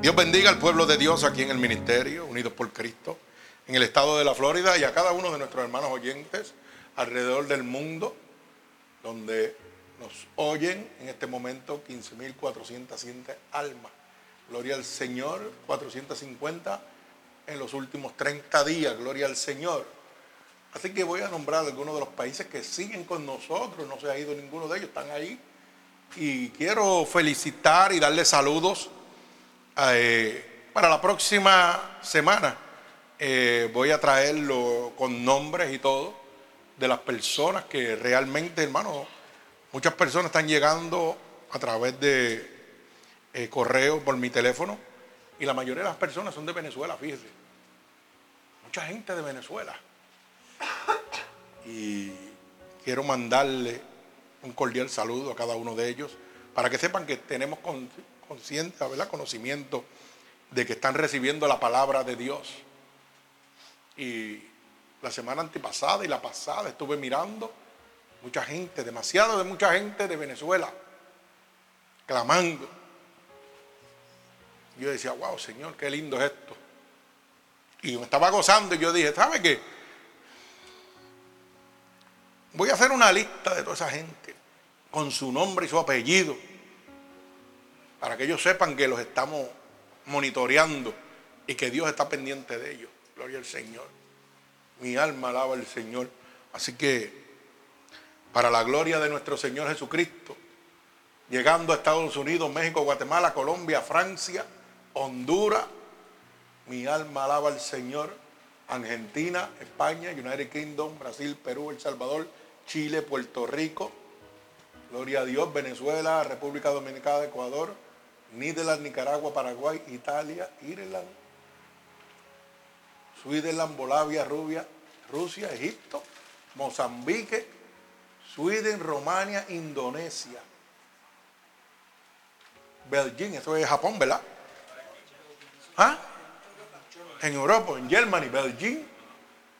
Dios bendiga al pueblo de Dios aquí en el ministerio, unidos por Cristo, en el estado de la Florida y a cada uno de nuestros hermanos oyentes alrededor del mundo, donde nos oyen en este momento 15.407 almas. Gloria al Señor, 450 en los últimos 30 días, gloria al Señor. Así que voy a nombrar algunos de los países que siguen con nosotros, no se ha ido ninguno de ellos, están ahí. Y quiero felicitar y darle saludos eh, para la próxima semana eh, voy a traerlo con nombres y todo de las personas que realmente, hermano, muchas personas están llegando a través de eh, correo por mi teléfono y la mayoría de las personas son de Venezuela, fíjese. Mucha gente de Venezuela. Y quiero mandarle un cordial saludo a cada uno de ellos para que sepan que tenemos con, ¿verdad? conocimiento de que están recibiendo la palabra de Dios. Y la semana antepasada y la pasada estuve mirando mucha gente, demasiado de mucha gente de Venezuela, clamando. Yo decía, wow, Señor, qué lindo es esto. Y me estaba gozando y yo dije, ¿sabe qué? Voy a hacer una lista de toda esa gente con su nombre y su apellido para que ellos sepan que los estamos monitoreando y que Dios está pendiente de ellos. Gloria al Señor. Mi alma alaba al Señor. Así que, para la gloria de nuestro Señor Jesucristo, llegando a Estados Unidos, México, Guatemala, Colombia, Francia, Honduras, mi alma alaba al Señor. Argentina, España, United Kingdom, Brasil, Perú, El Salvador, Chile, Puerto Rico, Gloria a Dios, Venezuela, República Dominicana, Ecuador, Niderland, Nicaragua, Paraguay, Italia, Irland, Switzerland, Bolivia, Rubia, Rusia, Egipto, Mozambique, Sweden, Romania, Indonesia. Beijing, eso es Japón, ¿verdad? ¿Ah? En Europa, en Germany, Beijing,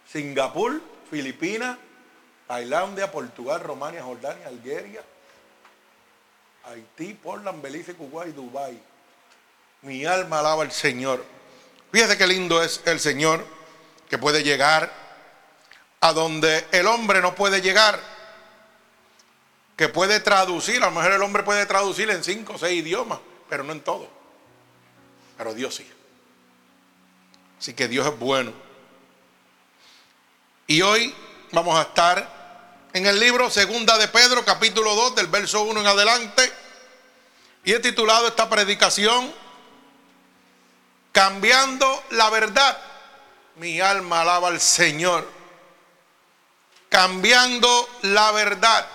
Singapur, Filipinas, Tailandia, Portugal, Romania, Jordania, Algeria, Haití, Portland, Belice, Kuwait, Dubai. Mi alma alaba al Señor. Fíjese qué lindo es el Señor que puede llegar a donde el hombre no puede llegar. Que puede traducir, a lo mejor el hombre puede traducir en cinco o seis idiomas, pero no en todo. Pero Dios sí. Así que Dios es bueno. Y hoy vamos a estar en el libro Segunda de Pedro, capítulo 2, del verso 1 en adelante. Y he titulado esta predicación, Cambiando la verdad. Mi alma alaba al Señor. Cambiando la verdad.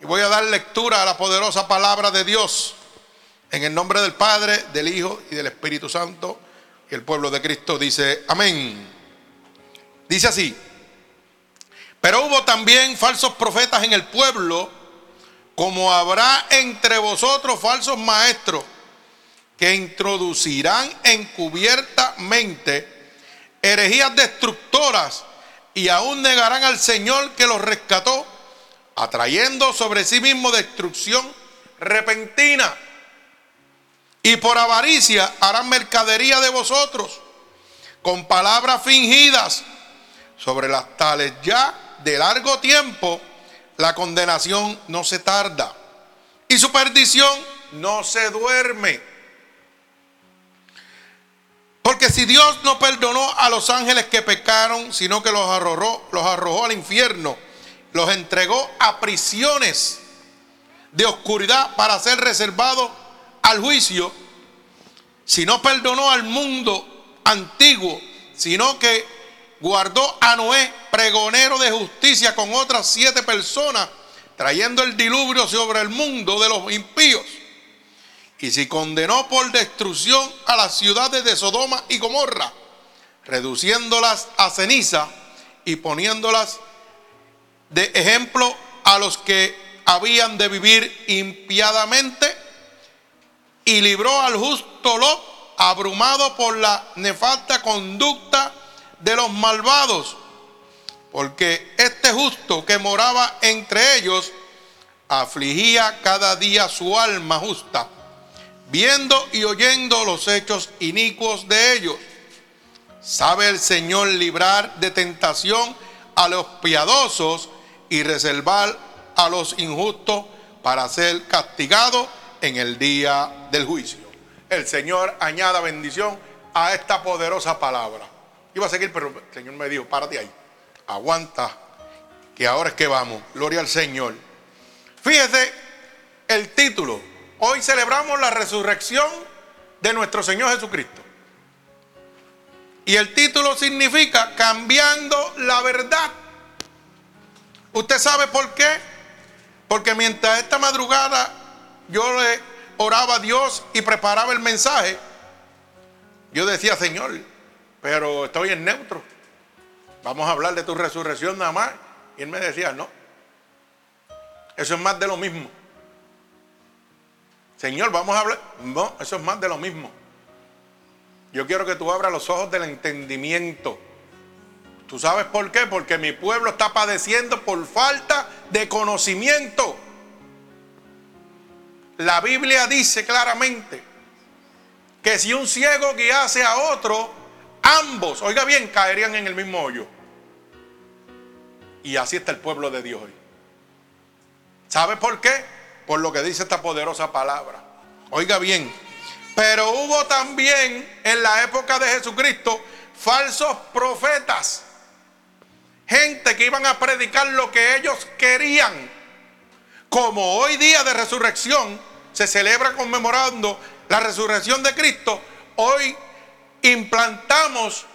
Y voy a dar lectura a la poderosa palabra de Dios. En el nombre del Padre, del Hijo y del Espíritu Santo. Y el pueblo de Cristo dice, amén. Dice así. Pero hubo también falsos profetas en el pueblo, como habrá entre vosotros falsos maestros que introducirán encubiertamente herejías destructoras y aún negarán al Señor que los rescató, atrayendo sobre sí mismo destrucción repentina. Y por avaricia harán mercadería de vosotros, con palabras fingidas, sobre las tales ya de largo tiempo, la condenación no se tarda y su perdición no se duerme. Porque si Dios no perdonó a los ángeles que pecaron, sino que los arrojó, los arrojó al infierno, los entregó a prisiones de oscuridad para ser reservados al juicio, si no perdonó al mundo antiguo, sino que guardó a Noé, pregonero de justicia, con otras siete personas, trayendo el diluvio sobre el mundo de los impíos. Y si condenó por destrucción a las ciudades de Sodoma y Gomorra, reduciéndolas a ceniza y poniéndolas de ejemplo a los que habían de vivir impiadamente, y libró al justo Lot, abrumado por la nefasta conducta de los malvados, porque este justo que moraba entre ellos afligía cada día su alma justa, viendo y oyendo los hechos inicuos de ellos. Sabe el Señor librar de tentación a los piadosos y reservar a los injustos para ser castigados en el día del juicio. El Señor añada bendición a esta poderosa palabra. Iba a seguir, pero el Señor me dijo, párate ahí, aguanta, que ahora es que vamos. Gloria al Señor. Fíjese el título. Hoy celebramos la resurrección de nuestro Señor Jesucristo. Y el título significa cambiando la verdad. ¿Usted sabe por qué? Porque mientras esta madrugada yo le oraba a Dios y preparaba el mensaje, yo decía, Señor, pero estoy en neutro. Vamos a hablar de tu resurrección nada más. Y él me decía, no, eso es más de lo mismo. Señor, vamos a hablar. No, eso es más de lo mismo. Yo quiero que tú abras los ojos del entendimiento. ¿Tú sabes por qué? Porque mi pueblo está padeciendo por falta de conocimiento. La Biblia dice claramente que si un ciego guiase a otro, ambos, oiga bien, caerían en el mismo hoyo. Y así está el pueblo de Dios hoy. ¿Sabe por qué? Por lo que dice esta poderosa palabra. Oiga bien, pero hubo también en la época de Jesucristo falsos profetas. Gente que iban a predicar lo que ellos querían. Como hoy día de resurrección se celebra conmemorando la resurrección de Cristo, hoy implantamos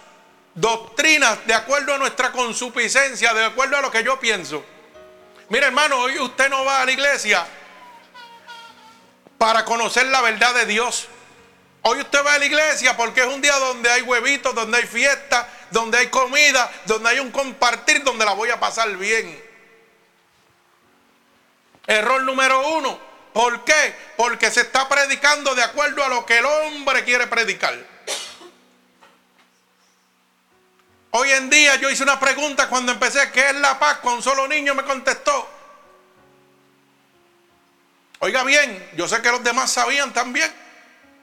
doctrinas de acuerdo a nuestra consuficiencia, de acuerdo a lo que yo pienso. Mire hermano, hoy usted no va a la iglesia para conocer la verdad de Dios. Hoy usted va a la iglesia porque es un día donde hay huevitos, donde hay fiesta, donde hay comida, donde hay un compartir, donde la voy a pasar bien. Error número uno. ¿Por qué? Porque se está predicando de acuerdo a lo que el hombre quiere predicar. Hoy en día yo hice una pregunta cuando empecé, ¿qué es la paz? Con un solo niño me contestó. Oiga bien, yo sé que los demás sabían también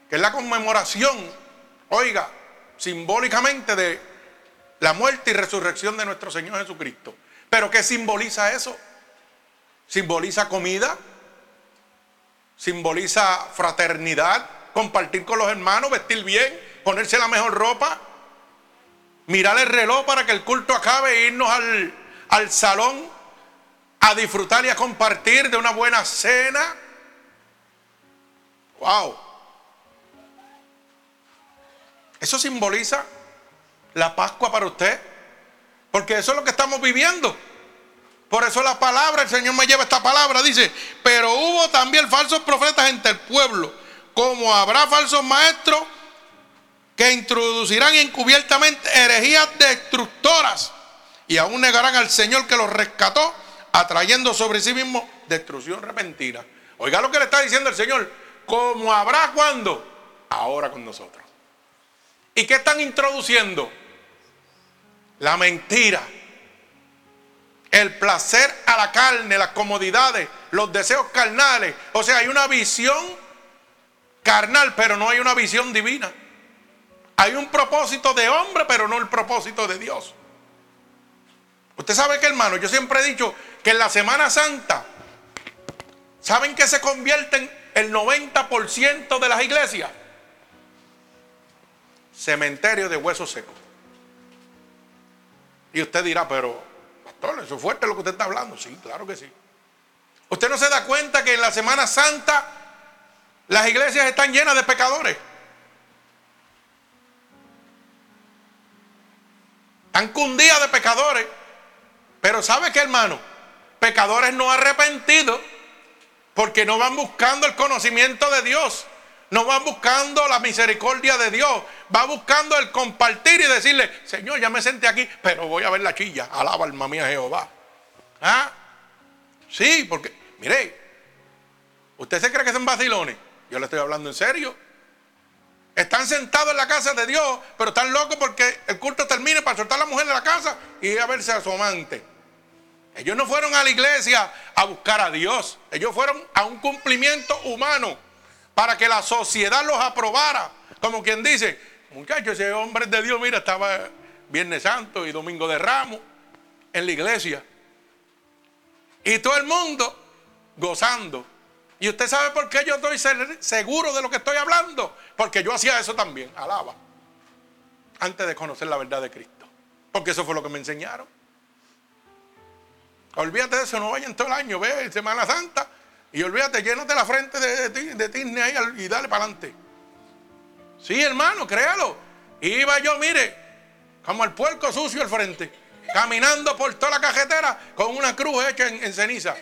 que es la conmemoración, oiga, simbólicamente de la muerte y resurrección de nuestro Señor Jesucristo. Pero ¿qué simboliza eso? Simboliza comida, simboliza fraternidad, compartir con los hermanos, vestir bien, ponerse la mejor ropa, mirar el reloj para que el culto acabe e irnos al, al salón a disfrutar y a compartir de una buena cena. Wow. Eso simboliza la Pascua para usted. Porque eso es lo que estamos viviendo. Por eso la palabra, el Señor me lleva esta palabra, dice, pero hubo también falsos profetas entre el pueblo, como habrá falsos maestros que introducirán encubiertamente herejías destructoras y aún negarán al Señor que los rescató, atrayendo sobre sí mismo destrucción repentina. Oiga lo que le está diciendo el Señor, como habrá cuando, ahora con nosotros. ¿Y qué están introduciendo? La mentira, el placer a la carne, las comodidades, los deseos carnales. O sea, hay una visión carnal, pero no hay una visión divina. Hay un propósito de hombre, pero no el propósito de Dios. Usted sabe que, hermano, yo siempre he dicho que en la Semana Santa, ¿saben que se convierten el 90% de las iglesias? Cementerio de huesos secos. Y usted dirá, pero, pastor, eso es fuerte lo que usted está hablando. Sí, claro que sí. Usted no se da cuenta que en la Semana Santa las iglesias están llenas de pecadores. Están cundidas de pecadores. Pero ¿sabe qué, hermano? Pecadores no arrepentidos porque no van buscando el conocimiento de Dios. No van buscando la misericordia de Dios. Va buscando el compartir y decirle, Señor, ya me senté aquí, pero voy a ver la chilla. Alaba alma mía Jehová. ¿Ah? Sí, porque, mire, ¿usted se cree que son vacilones? Yo le estoy hablando en serio. Están sentados en la casa de Dios, pero están locos porque el culto termine para soltar a la mujer de la casa y ir a verse a su amante. Ellos no fueron a la iglesia a buscar a Dios. Ellos fueron a un cumplimiento humano para que la sociedad los aprobara. Como quien dice, muchachos, ese hombre de Dios, mira, estaba Viernes Santo y Domingo de Ramos en la iglesia. Y todo el mundo gozando. Y usted sabe por qué yo estoy seguro de lo que estoy hablando. Porque yo hacía eso también, alaba. Antes de conocer la verdad de Cristo. Porque eso fue lo que me enseñaron. Olvídate de eso, no vayan todo el año, ve Semana Santa. Y olvídate, llénate la frente de, de, de ahí y dale para adelante. Sí, hermano, créalo. Iba yo, mire, como el puerco sucio al frente, caminando por toda la cajetera con una cruz hecha en, ceniza.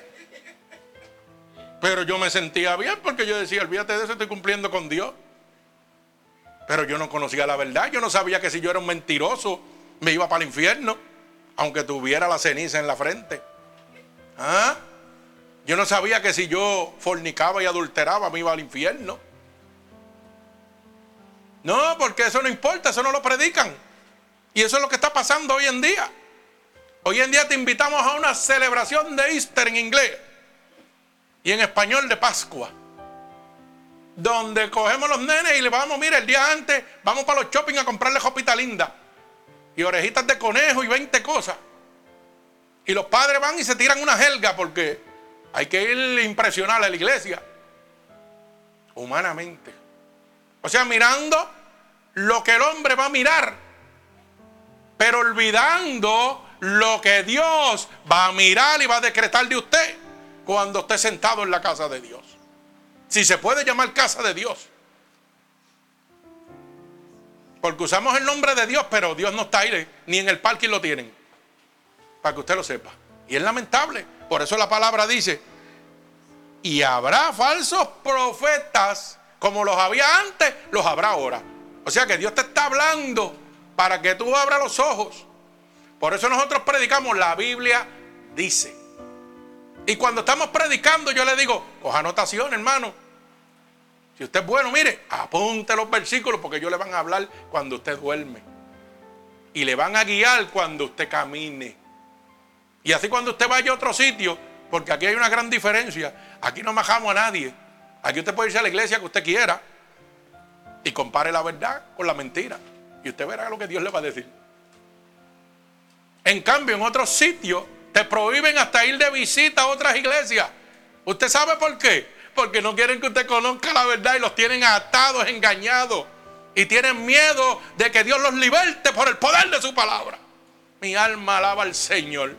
Pero yo me sentía bien porque yo decía, olvídate de eso, estoy cumpliendo con Dios. Pero yo no conocía la verdad, yo no sabía que si yo era un mentiroso me iba para el infierno, aunque tuviera la ceniza en la frente. ¿Ah? Yo no sabía que si yo fornicaba y adulteraba me iba al infierno. No, porque eso no importa, eso no lo predican. Y eso es lo que está pasando hoy en día. Hoy en día te invitamos a una celebración de Easter en inglés y en español de Pascua. Donde cogemos los nenes y le vamos, mira, el día antes vamos para los shopping a comprarle jopita linda y orejitas de conejo y 20 cosas. Y los padres van y se tiran una helga porque hay que ir impresionar a la iglesia. Humanamente. O sea, mirando lo que el hombre va a mirar pero olvidando lo que Dios va a mirar y va a decretar de usted cuando esté sentado en la casa de Dios. Si se puede llamar casa de Dios. Porque usamos el nombre de Dios, pero Dios no está ahí, ni en el parque lo tienen. Para que usted lo sepa. Y es lamentable. Por eso la palabra dice, y habrá falsos profetas, como los había antes, los habrá ahora. O sea que Dios te está hablando para que tú abras los ojos. Por eso nosotros predicamos, la Biblia dice. Y cuando estamos predicando, yo le digo, coja anotación, hermano. Si usted es bueno, mire, apunte los versículos porque ellos le van a hablar cuando usted duerme. Y le van a guiar cuando usted camine. Y así cuando usted vaya a otro sitio, porque aquí hay una gran diferencia. Aquí no majamos a nadie. Aquí usted puede irse a la iglesia que usted quiera y compare la verdad con la mentira. Y usted verá lo que Dios le va a decir. En cambio, en otros sitios te prohíben hasta ir de visita a otras iglesias. ¿Usted sabe por qué? Porque no quieren que usted conozca la verdad y los tienen atados, engañados. Y tienen miedo de que Dios los liberte por el poder de su palabra. Mi alma alaba al Señor.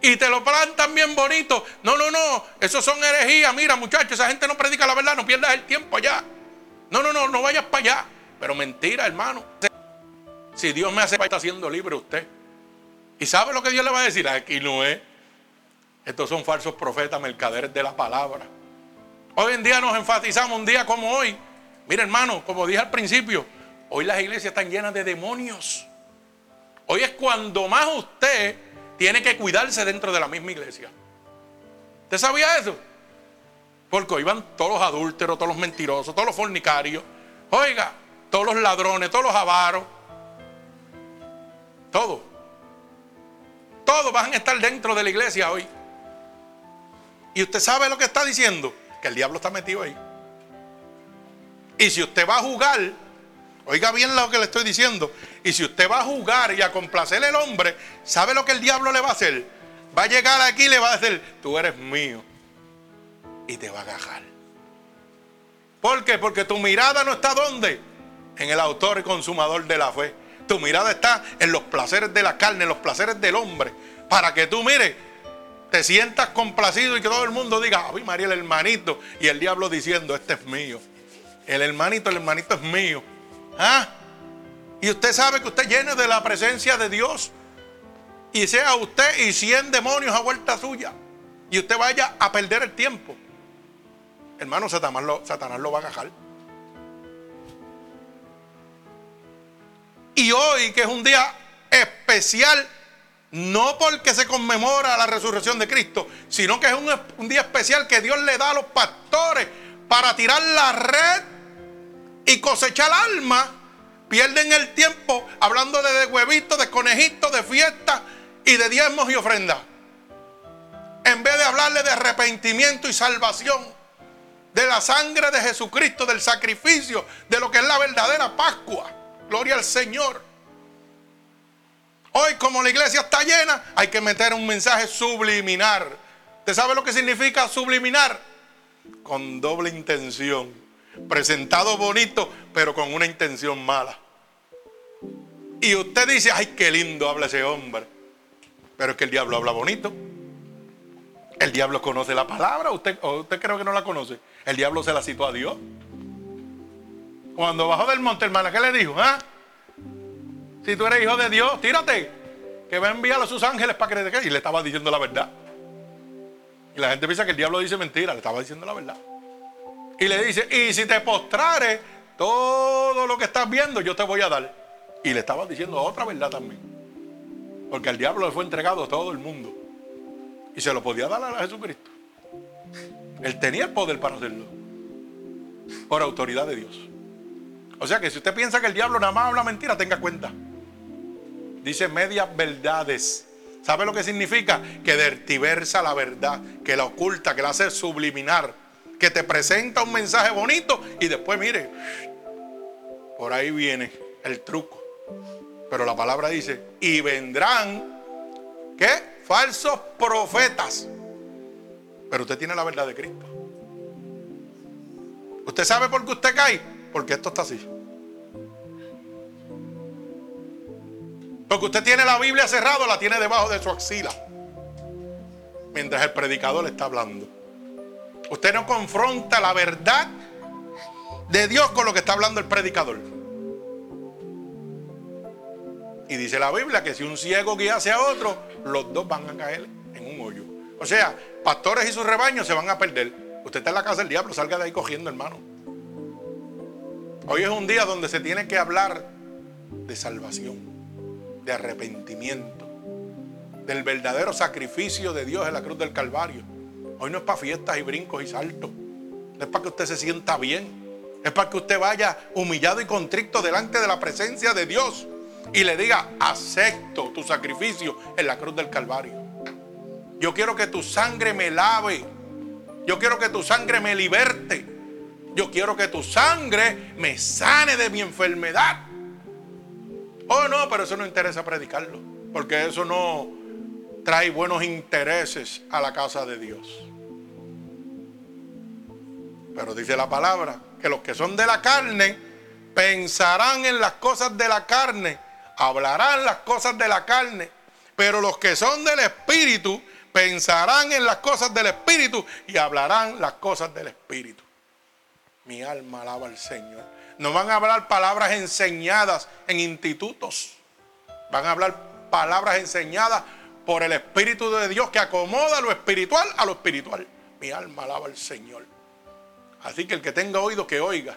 Y te lo plantan bien bonito. No, no, no. Esos son herejías. Mira, muchachos, esa gente no predica la verdad. No pierdas el tiempo allá. No, no, no, no vayas para allá. Pero mentira, hermano. Si Dios me hace, está siendo libre usted. ¿Y sabe lo que Dios le va a decir? Aquí no es. Estos son falsos profetas, mercaderes de la palabra. Hoy en día nos enfatizamos un día como hoy. Mire, hermano, como dije al principio, hoy las iglesias están llenas de demonios. Hoy es cuando más usted tiene que cuidarse dentro de la misma iglesia. ¿Usted sabía eso? Porque hoy van todos los adúlteros, todos los mentirosos, todos los fornicarios. Oiga, todos los ladrones, todos los avaros, todos. Todos van a estar dentro de la iglesia hoy. Y usted sabe lo que está diciendo, que el diablo está metido ahí. Y si usted va a jugar, oiga bien lo que le estoy diciendo, y si usted va a jugar y a complacer al hombre, ¿sabe lo que el diablo le va a hacer? Va a llegar aquí y le va a decir, tú eres mío. Y te va a agarrar. ¿Por qué? Porque tu mirada no está donde? en el autor y consumador de la fe. Tu mirada está en los placeres de la carne, en los placeres del hombre. Para que tú, mire, te sientas complacido y que todo el mundo diga, ay María, el hermanito. Y el diablo diciendo, este es mío. El hermanito, el hermanito es mío. ¿Ah? Y usted sabe que usted llene de la presencia de Dios. Y sea usted y cien demonios a vuelta suya. Y usted vaya a perder el tiempo. Hermano, Satanás lo, Satanás lo va a agajar. Y hoy, que es un día especial, no porque se conmemora la resurrección de Cristo, sino que es un, día especial que Dios le da a los pastores para tirar la red y cosechar alma. Pierden el tiempo hablando de, huevitos, de conejitos, de fiestas y de diezmos y ofrendas. En vez de hablarle de arrepentimiento y salvación, de la sangre de Jesucristo, del sacrificio, de lo que es la verdadera Pascua. Gloria al Señor. Hoy como la iglesia está llena, hay que meter un mensaje subliminar. ¿Usted sabe lo que significa subliminar? Con doble intención. Presentado bonito, pero con una intención mala. Y usted dice, ay, qué lindo habla ese hombre. Pero es que el diablo habla bonito. El diablo conoce la palabra. ¿Usted, o usted cree que no la conoce? El diablo se la citó a Dios. Cuando bajó del monte, hermana, ¿qué le dijo? ¿Ah? Si tú eres hijo de Dios, tírate. Que va a enviar a sus ángeles para que Y le estaba diciendo la verdad. Y la gente piensa que el diablo dice mentira. Le estaba diciendo la verdad. Y le dice, y si te postrares, todo lo que estás viendo yo te voy a dar. Y le estaba diciendo otra verdad también. Porque al diablo le fue entregado todo el mundo. Y se lo podía dar a Jesucristo. Él tenía el poder para hacerlo. Por autoridad de Dios. O sea que si usted piensa que el diablo nada más habla mentira, tenga cuenta. Dice medias verdades. ¿Sabe lo que significa? Que dertiversa la verdad, que la oculta, que la hace subliminar, que te presenta un mensaje bonito y después mire, por ahí viene el truco. Pero la palabra dice, y vendrán, ¿qué? Falsos profetas. Pero usted tiene la verdad de Cristo. ¿Usted sabe por qué usted cae? Porque esto está así. Porque usted tiene la Biblia cerrada, la tiene debajo de su axila. Mientras el predicador le está hablando. Usted no confronta la verdad de Dios con lo que está hablando el predicador. Y dice la Biblia que si un ciego guiase a otro, los dos van a caer en un hoyo. O sea, pastores y sus rebaños se van a perder. Usted está en la casa del diablo, salga de ahí cogiendo, hermano. Hoy es un día donde se tiene que hablar de salvación, de arrepentimiento, del verdadero sacrificio de Dios en la cruz del Calvario. Hoy no es para fiestas y brincos y saltos. Es para que usted se sienta bien. Es para que usted vaya humillado y contrito delante de la presencia de Dios y le diga, acepto tu sacrificio en la cruz del Calvario. Yo quiero que tu sangre me lave. Yo quiero que tu sangre me liberte. Yo quiero que tu sangre me sane de mi enfermedad. Oh, no, pero eso no interesa predicarlo. Porque eso no trae buenos intereses a la casa de Dios. Pero dice la palabra que los que son de la carne pensarán en las cosas de la carne, hablarán las cosas de la carne. Pero los que son del Espíritu pensarán en las cosas del Espíritu y hablarán las cosas del Espíritu. Mi alma alaba al Señor. No van a hablar palabras enseñadas en institutos. Van a hablar palabras enseñadas por el Espíritu de Dios que acomoda lo espiritual a lo espiritual. Mi alma alaba al Señor. Así que el que tenga oído que oiga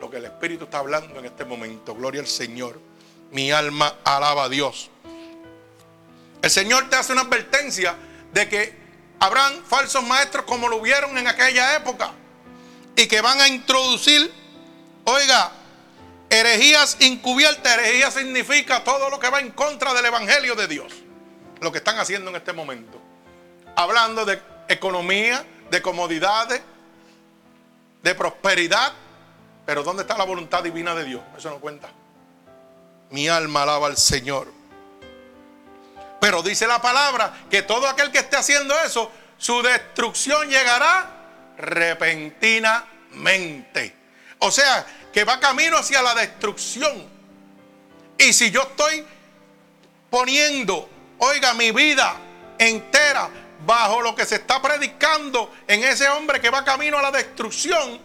lo que el Espíritu está hablando en este momento. Gloria al Señor. Mi alma alaba a Dios. El Señor te hace una advertencia de que habrán falsos maestros como lo hubieron en aquella época y que van a introducir, oiga, herejías encubiertas. Herejía significa todo lo que va en contra del Evangelio de Dios. Lo que están haciendo en este momento. Hablando de economía, de comodidades, de prosperidad. Pero ¿dónde está la voluntad divina de Dios? Eso no cuenta. Mi alma alaba al Señor. Pero dice la palabra que todo aquel que esté haciendo eso, su destrucción llegará repentinamente. O sea, que va camino hacia la destrucción. Y si yo estoy poniendo, oiga, mi vida entera bajo lo que se está predicando en ese hombre que va camino a la destrucción,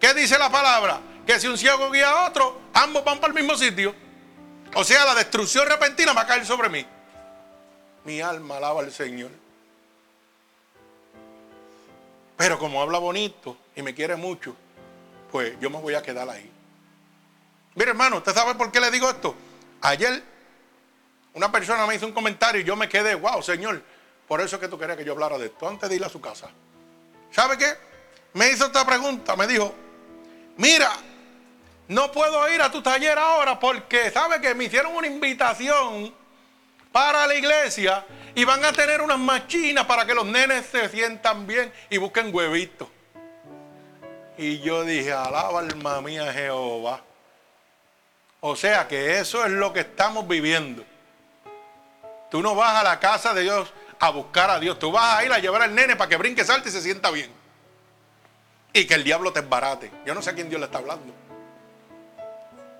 ¿qué dice la palabra? Que si un ciego guía a otro, ambos van para el mismo sitio. O sea, la destrucción repentina va a caer sobre mí. Mi alma alaba al Señor. Pero como habla bonito y me quiere mucho, pues yo me voy a quedar ahí. Mire hermano, ¿usted sabe por qué le digo esto? Ayer una persona me hizo un comentario y yo me quedé, wow, Señor, por eso es que tú querías que yo hablara de esto antes de ir a su casa. ¿Sabe qué? Me hizo esta pregunta, me dijo, mira, no puedo ir a tu taller ahora porque, ¿sabe que me hicieron una invitación para la iglesia y van a tener unas machinas para que los nenes se sientan bien y busquen huevitos. Y yo dije, alaba alma mía Jehová. O sea que eso es lo que estamos viviendo. Tú no vas a la casa de Dios a buscar a Dios. Tú vas a ir a llevar al nene para que brinque, salte y se sienta bien. Y que el diablo te embarate. Yo no sé a quién Dios le está hablando.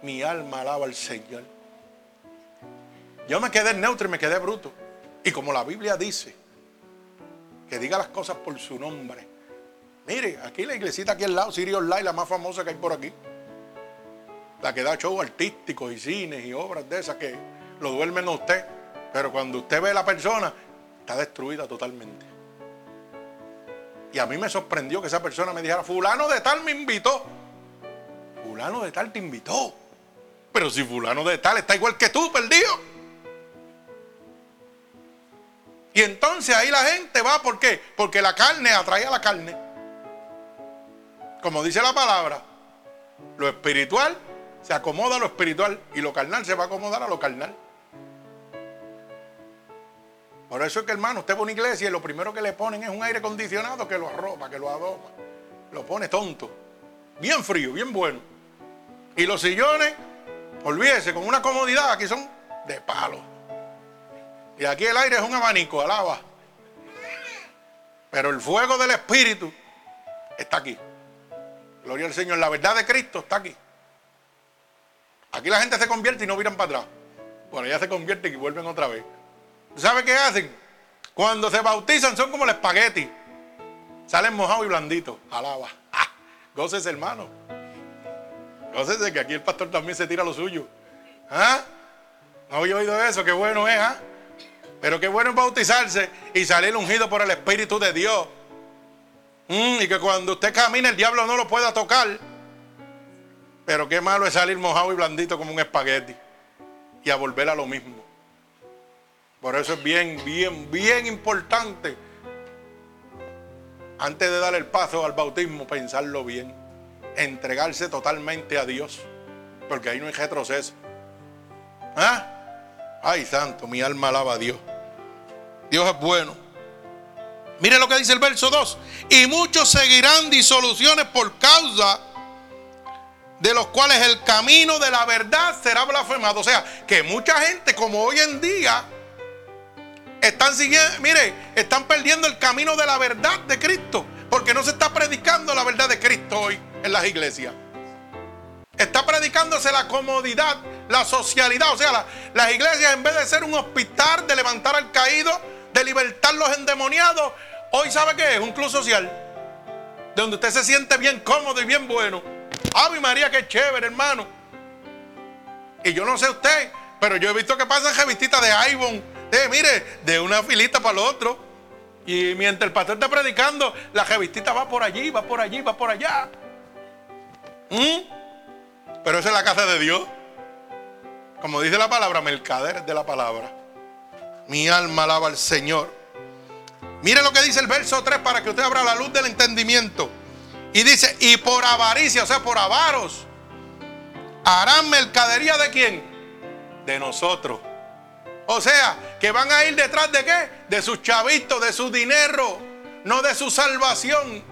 Mi alma alaba al Señor. Yo me quedé neutro y me quedé bruto. Y como la Biblia dice, que diga las cosas por su nombre. Mire, aquí la iglesita aquí al lado, Sirio Online, la más famosa que hay por aquí. La que da shows artísticos y cines y obras de esas que lo duermen a usted. Pero cuando usted ve a la persona, está destruida totalmente. Y a mí me sorprendió que esa persona me dijera, fulano de tal me invitó. Fulano de tal te invitó. Pero si fulano de tal está igual que tú, perdido. Y entonces ahí la gente va, ¿por qué? Porque la carne atrae a la carne. Como dice la palabra, lo espiritual se acomoda a lo espiritual y lo carnal se va a acomodar a lo carnal. Por eso es que hermano, usted va a una iglesia y lo primero que le ponen es un aire acondicionado que lo arropa, que lo adoma. Lo pone tonto. Bien frío, bien bueno. Y los sillones, olvídese, con una comodidad, aquí son de palo. Y aquí el aire es un abanico, alaba. Pero el fuego del Espíritu está aquí. Gloria al Señor. La verdad de Cristo está aquí. Aquí la gente se convierte y no miran para atrás. Bueno, ya se convierten y vuelven otra vez. ¿Sabe qué hacen? Cuando se bautizan son como el espagueti. Salen mojados y blanditos. Alaba. ¡Ah! Gócese, hermano. Gócese que aquí el pastor también se tira lo suyo. ¿Ah? ¿No había oído eso? Qué bueno es, ¿ah? Pero qué bueno es bautizarse y salir ungido por el Espíritu de Dios. Mm, y que cuando usted camina el diablo no lo pueda tocar. Pero qué malo es salir mojado y blandito como un espagueti. Y a volver a lo mismo. Por eso es bien, bien, bien importante. Antes de dar el paso al bautismo, pensarlo bien. Entregarse totalmente a Dios. Porque ahí no hay retroceso. ¿Ah? Ay, santo, mi alma alaba a Dios. Dios es bueno. Mire lo que dice el verso 2. Y muchos seguirán disoluciones por causa de los cuales el camino de la verdad será blasfemado. O sea, que mucha gente como hoy en día están siguiendo, mire, están perdiendo el camino de la verdad de Cristo. Porque no se está predicando la verdad de Cristo hoy en las iglesias. Está predicándose la comodidad, la socialidad. O sea, las iglesias en vez de ser un hospital de levantar al caído, de libertar los endemoniados, hoy sabe que es un club social. Donde usted se siente bien cómodo y bien bueno. Ave María, qué chévere, hermano. Y yo no sé usted, pero yo he visto que pasan revistitas de Ivon, de mire, de una filita para el otro. Y mientras el pastor está predicando, la revistita va por allí, va por allí, va por allá. ¿Mm? Pero esa es la casa de Dios. Como dice la palabra, mercader de la palabra. Mi alma alaba al Señor. Mire lo que dice el verso 3 para que usted abra la luz del entendimiento. Y dice, y por avaricia, o sea, por avaros, harán mercadería de quién? De nosotros. O sea, que van a ir detrás de qué? De sus chavitos, de su dinero, no de su salvación.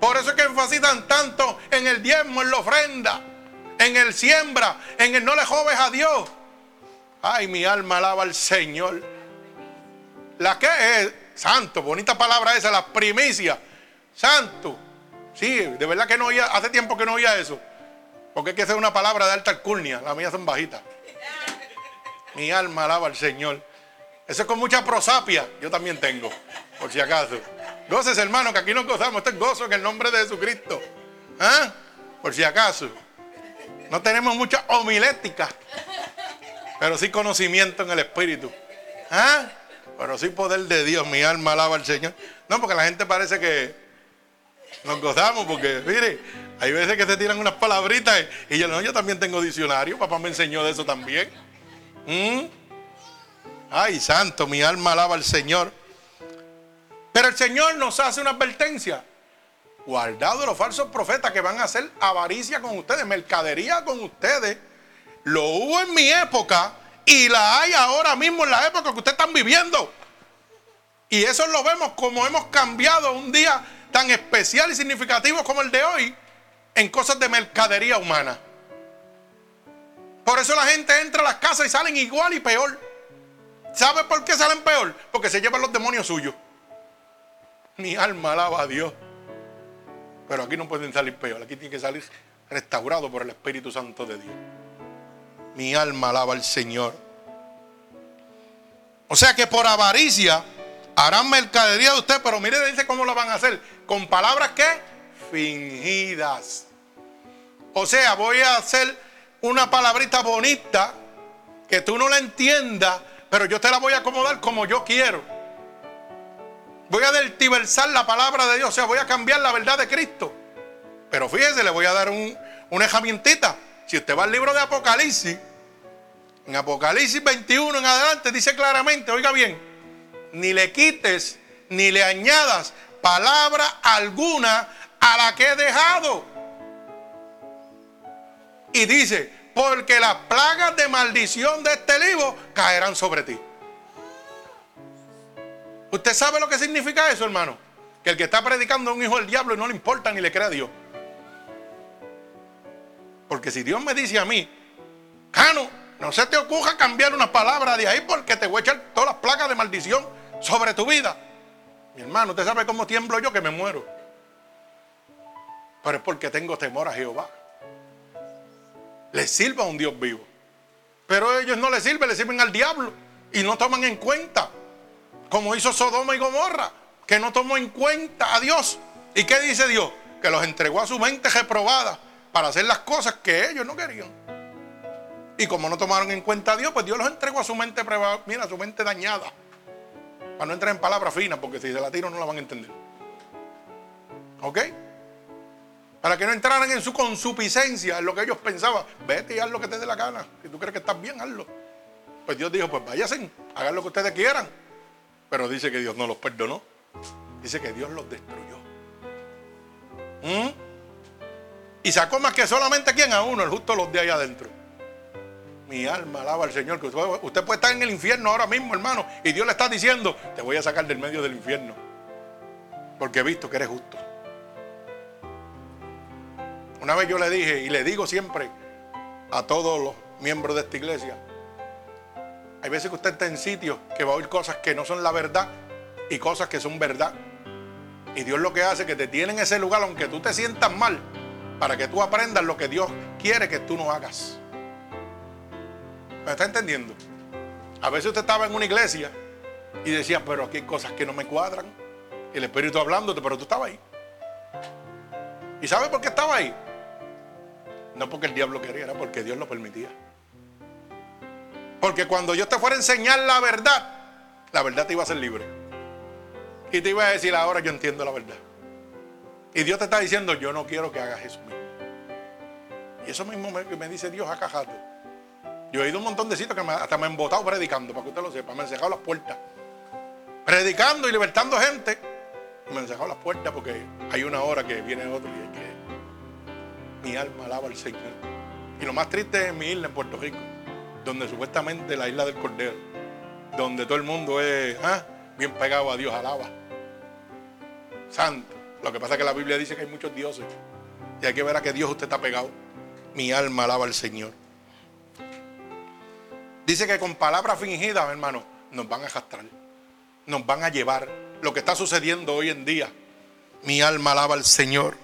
Por eso es que enfatizan tanto en el diezmo, en la ofrenda, en el siembra, en el no le joves a Dios. Ay, mi alma alaba al Señor. La que es, santo, bonita palabra esa, la primicia. Santo. Sí, de verdad que no oía, hace tiempo que no oía eso. Porque es que esa es una palabra de alta alcurnia, las mías son bajitas. Mi alma alaba al Señor. Eso es con mucha prosapia, yo también tengo, por si acaso. Goces, hermano, que aquí nos gozamos. Esto es gozo en el nombre de Jesucristo. ¿Ah? Por si acaso. No tenemos mucha homilética pero sí conocimiento en el Espíritu. ¿Ah? Pero sí poder de Dios, mi alma alaba al Señor. No, porque la gente parece que nos gozamos, porque mire, hay veces que se tiran unas palabritas y yo no, yo también tengo diccionario, papá me enseñó de eso también. ¿Mm? Ay, santo, mi alma alaba al Señor. Pero el Señor nos hace una advertencia. Guardado los falsos profetas que van a hacer avaricia con ustedes, mercadería con ustedes lo hubo en mi época y la hay ahora mismo en la época que ustedes están viviendo. Y eso lo vemos como hemos cambiado un día tan especial y significativo como el de hoy en cosas de mercadería humana. Por eso la gente entra a las casas y salen igual y peor. ¿Sabe por qué salen peor? Porque se llevan los demonios suyos. Mi alma alaba a Dios. Pero aquí no pueden salir peor. Aquí tiene que salir restaurado por el Espíritu Santo de Dios. Mi alma alaba al Señor. O sea que por avaricia harán mercadería de usted, pero mire, dice cómo lo van a hacer. Con palabras que fingidas. O sea, voy a hacer una palabrita bonita que tú no la entiendas, pero yo te la voy a acomodar como yo quiero. Voy a deltiversar la palabra de Dios, o sea, voy a cambiar la verdad de Cristo. Pero fíjese, le voy a dar un, una herramientita. Si usted va al libro de Apocalipsis, en Apocalipsis 21 en adelante dice claramente, oiga bien, ni le quites ni le añadas palabra alguna a la que he dejado. Y dice, porque las plagas de maldición de este libro caerán sobre ti. ¿Usted sabe lo que significa eso, hermano? Que el que está predicando es un hijo del diablo y no le importa ni le cree a Dios. Porque si Dios me dice a mí, Cano, no se te ocurra cambiar una palabra de ahí porque te voy a echar todas las plagas de maldición sobre tu vida. Mi hermano, usted sabe cómo tiemblo yo que me muero. Pero es porque tengo temor a Jehová. Le sirva a un Dios vivo. Pero ellos no le sirven, le sirven al diablo. Y no toman en cuenta. Como hizo Sodoma y Gomorra. Que no tomó en cuenta a Dios. ¿Y qué dice Dios? Que los entregó a su mente reprobada. Para hacer las cosas que ellos no querían. Y como no tomaron en cuenta a Dios, pues Dios los entregó a su mente, mira, a su mente dañada. Para no entrar en palabras finas, porque si se la tiro no la van a entender. ¿Ok? Para que no entraran en su consuficiencia, en lo que ellos pensaban. Vete y haz lo que te dé la gana. Si tú crees que estás bien, hazlo. Pues Dios dijo, pues váyanse, hagan lo que ustedes quieran. Pero dice que Dios no los perdonó. Dice que Dios los destruyó. ¿Mm? Y sacó más que solamente quien a uno, el justo los de ahí adentro. Mi alma alaba al Señor. Que usted puede estar en el infierno ahora mismo, hermano. Y Dios le está diciendo, te voy a sacar del medio del infierno. Porque he visto que eres justo. Una vez yo le dije y le digo siempre a todos los miembros de esta iglesia, hay veces que usted está en sitios que va a oír cosas que no son la verdad y cosas que son verdad. Y Dios lo que hace es que te tiene en ese lugar, aunque tú te sientas mal, para que tú aprendas lo que Dios quiere que tú no hagas. ¿Me está entendiendo? A veces usted estaba en una iglesia y decía, pero aquí hay cosas que no me cuadran. El Espíritu hablándote, pero tú estabas ahí. ¿Y sabe por qué estaba ahí? No porque el diablo quería, era porque Dios lo permitía. Porque cuando yo te fuera a enseñar la verdad, la verdad te iba a hacer libre. Y te iba a decir, ahora yo entiendo la verdad. Y Dios te está diciendo, yo no quiero que hagas eso mismo. Y eso mismo me, me dice Dios acá jato. Yo he ido un montón de sitios que hasta me han botado predicando, para que usted lo sepa. Me han cerrado las puertas. Predicando y libertando gente. me han cerrado las puertas porque hay una hora que viene otro y hay que mi alma alaba al Señor. Y lo más triste es mi isla en Puerto Rico, donde supuestamente la isla del Cordero, donde todo el mundo es ah, bien pegado a Dios, alaba. Santo. Lo que pasa es que la Biblia dice que hay muchos dioses. Y hay que ver a qué Dios usted está pegado. Mi alma alaba al Señor. Dice que con palabras fingidas, hermano, nos van a arrastrar. Nos van a llevar lo que está sucediendo hoy en día. Mi alma alaba al Señor.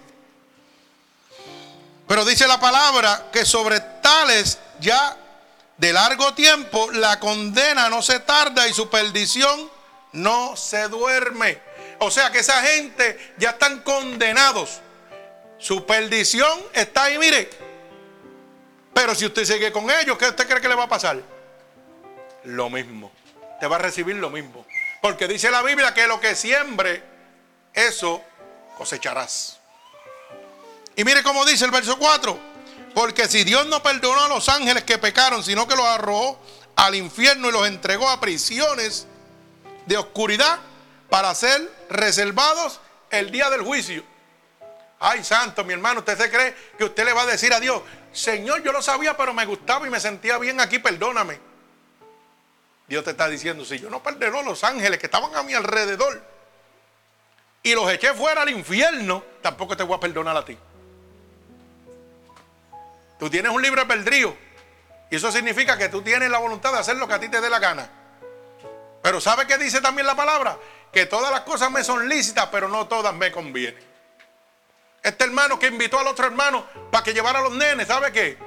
Pero dice la palabra que sobre tales ya de largo tiempo la condena no se tarda y su perdición no se duerme. O sea que esa gente ya están condenados. Su perdición está ahí, mire. Pero si usted sigue con ellos, ¿qué usted cree que le va a pasar? Lo mismo. Te va a recibir lo mismo. Porque dice la Biblia que lo que siembre, eso cosecharás. Y mire cómo dice el verso 4. Porque si Dios no perdonó a los ángeles que pecaron, sino que los arrojó al infierno y los entregó a prisiones de oscuridad para ser reservados el día del juicio. Ay, santo, mi hermano, ¿usted se cree que usted le va a decir a Dios, Señor, yo lo sabía, pero me gustaba y me sentía bien aquí, perdóname? Dios te está diciendo, si yo no perdono a los ángeles que estaban a mi alrededor y los eché fuera al infierno, tampoco te voy a perdonar a ti. Tú tienes un libre albedrío. Y eso significa que tú tienes la voluntad de hacer lo que a ti te dé la gana. Pero ¿sabe qué dice también la palabra? Que todas las cosas me son lícitas, pero no todas me convienen. Este hermano que invitó al otro hermano para que llevara a los nenes, ¿sabe qué?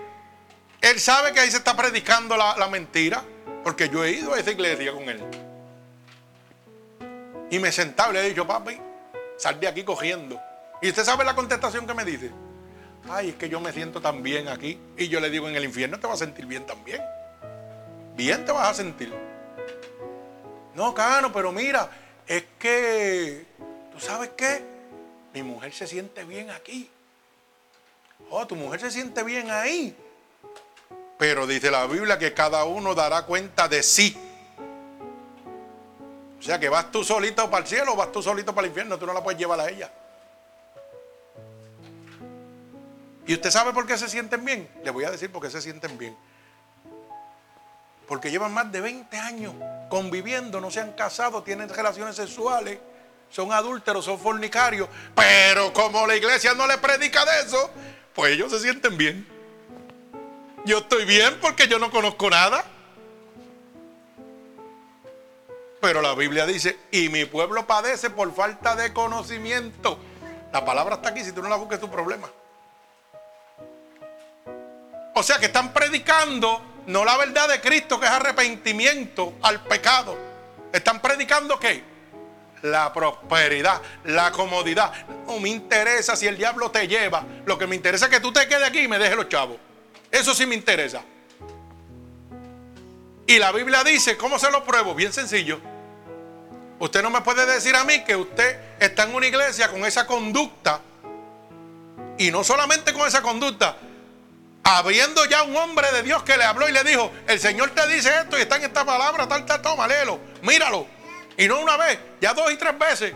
Él sabe que ahí se está predicando la, la mentira, porque yo he ido a esa iglesia con él. Y me sentaba y le he dicho, papi, sal de aquí cogiendo. Y usted sabe la contestación que me dice ay, es que yo me siento tan bien aquí. Y yo le digo, en el infierno te vas a sentir bien también. Bien te vas a sentir. No, Cano, pero mira, es que, ¿tú sabes qué? Mi mujer se siente bien aquí. Oh, tu mujer se siente bien ahí. Pero dice la Biblia que cada uno dará cuenta de sí. O sea que vas tú solito para el cielo o vas tú solito para el infierno. Tú no la puedes llevar a ella. ¿Y usted sabe por qué se sienten bien? Le voy a decir por qué se sienten bien. Porque llevan más de 20 años conviviendo, no se han casado, tienen relaciones sexuales, son adúlteros, son fornicarios. Pero como la iglesia no le predica de eso, pues ellos se sienten bien. Yo estoy bien porque yo no conozco nada. Pero la Biblia dice, y mi pueblo padece por falta de conocimiento. La palabra está aquí, si tú no la busques tu problema. O sea que están predicando no la verdad de Cristo, que es arrepentimiento al pecado. Están predicando qué? La prosperidad, la comodidad. No me interesa si el diablo te lleva. Lo que me interesa es que tú te quedes aquí y me dejes los chavos. Eso sí me interesa. Y la Biblia dice, ¿cómo se lo pruebo? Bien sencillo. Usted no me puede decir a mí que usted está en una iglesia con esa conducta. Y no solamente con esa conducta, habiendo ya un hombre de Dios que le habló y le dijo, el Señor te dice esto y está en esta palabra, tal, tal, toma, léelo, míralo. Y no una vez, ya dos y tres veces.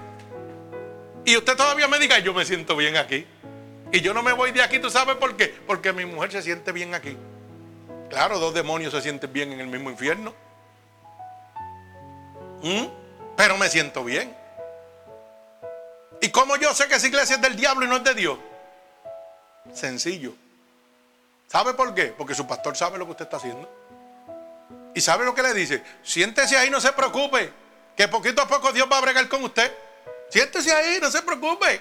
Y usted todavía me diga, yo me siento bien aquí. Y yo no me voy de aquí, ¿tú sabes por qué? Porque mi mujer se siente bien aquí. Claro, dos demonios se sienten bien en el mismo infierno. ¿Mm? Pero me siento bien. ¿Y cómo yo sé que esa iglesia es del diablo y no es de Dios? Sencillo. ¿Sabe por qué? Porque su pastor sabe lo que usted está haciendo. Y sabe lo que le dice. Siéntese ahí, no se preocupe. Que poquito a poco Dios va a bregar con usted. Siéntese ahí, no se preocupe.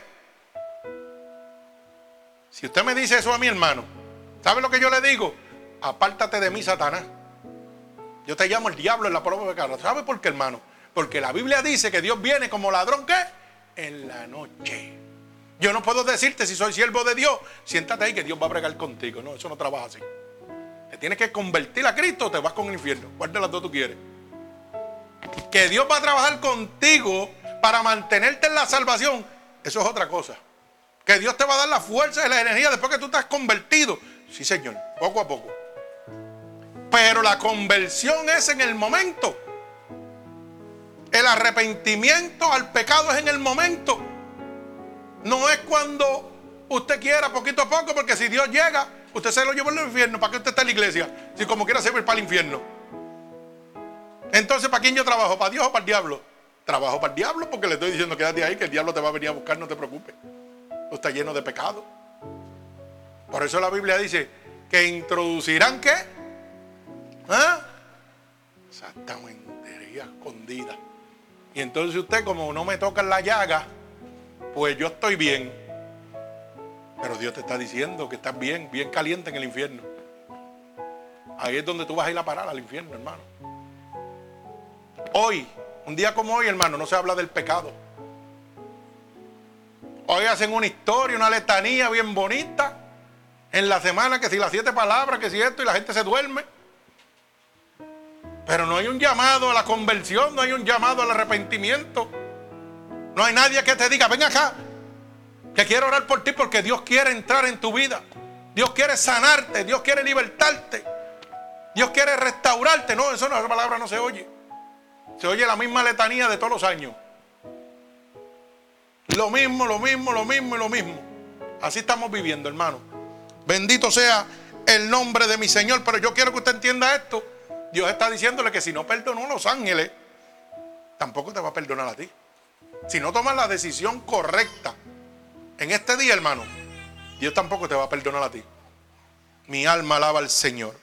Si usted me dice eso a mi hermano, ¿sabe lo que yo le digo? Apártate de mí, Satanás. Yo te llamo el diablo en la prueba de cara. ¿Sabe por qué, hermano? Porque la Biblia dice que Dios viene como ladrón, ¿qué? En la noche. Yo no puedo decirte si soy siervo de Dios, siéntate ahí que Dios va a bregar contigo. No, eso no trabaja así. Te tienes que convertir a Cristo o te vas con el infierno. ¿Cuál de las dos tú quieres? Que Dios va a trabajar contigo para mantenerte en la salvación, eso es otra cosa. Que Dios te va a dar la fuerza y la energía después que tú estás convertido. Sí, Señor, poco a poco. Pero la conversión es en el momento. El arrepentimiento al pecado es en el momento. No es cuando usted quiera, poquito a poco, porque si Dios llega, usted se lo lleva al infierno. ¿Para qué usted está en la iglesia? Si como quiera servir para el infierno. Entonces, ¿para quién yo trabajo? ¿Para Dios o para el diablo? Trabajo para el diablo porque le estoy diciendo quédate ahí, que el diablo te va a venir a buscar, no te preocupes. Usted está lleno de pecado. Por eso la Biblia dice que introducirán qué? ¿Ah? Escondida. Y entonces usted, como no me toca la llaga, pues yo estoy bien. Pero Dios te está diciendo que estás bien, bien caliente en el infierno. Ahí es donde tú vas a ir a parar al infierno, hermano. Hoy, un día como hoy, hermano, no se habla del pecado. Hoy hacen una historia, una letanía bien bonita. En la semana que si las siete palabras, que si esto, y la gente se duerme. Pero no hay un llamado a la conversión, no hay un llamado al arrepentimiento. No hay nadie que te diga, ven acá, que quiero orar por ti porque Dios quiere entrar en tu vida. Dios quiere sanarte, Dios quiere libertarte. Dios quiere restaurarte. No, eso no, esa palabra no se oye. Se oye la misma letanía de todos los años. Lo mismo, lo mismo, lo mismo y lo mismo. Así estamos viviendo, hermano. Bendito sea el nombre de mi Señor. Pero yo quiero que usted entienda esto. Dios está diciéndole que si no perdonó a los ángeles, tampoco te va a perdonar a ti. Si no tomas la decisión correcta en este día, hermano, Dios tampoco te va a perdonar a ti. Mi alma alaba al Señor.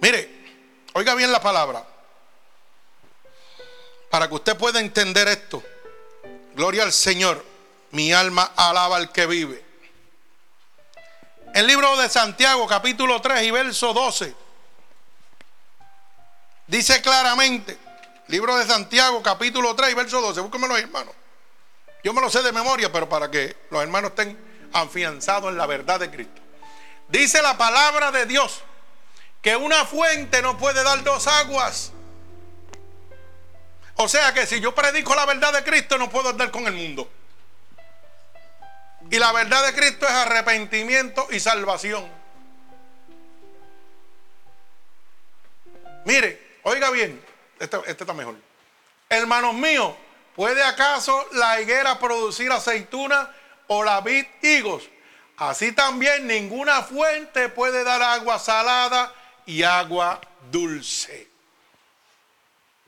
Mire, oiga bien la palabra. Para que usted pueda entender esto. Gloria al Señor. Mi alma alaba al que vive. El libro de Santiago, capítulo 3 y verso 12. Dice claramente, libro de Santiago, capítulo 3 y verso 12. Búsquenmelo, hermano. Yo me lo sé de memoria, pero para que los hermanos estén afianzados en la verdad de Cristo. Dice la palabra de Dios que una fuente no puede dar dos aguas. O sea que si yo predico la verdad de Cristo no puedo andar con el mundo. Y la verdad de Cristo es arrepentimiento y salvación. Mire, oiga bien, este, este, está mejor. Hermanos míos, ¿puede acaso la higuera producir aceituna o la vid higos? Así también ninguna fuente puede dar agua salada y agua dulce.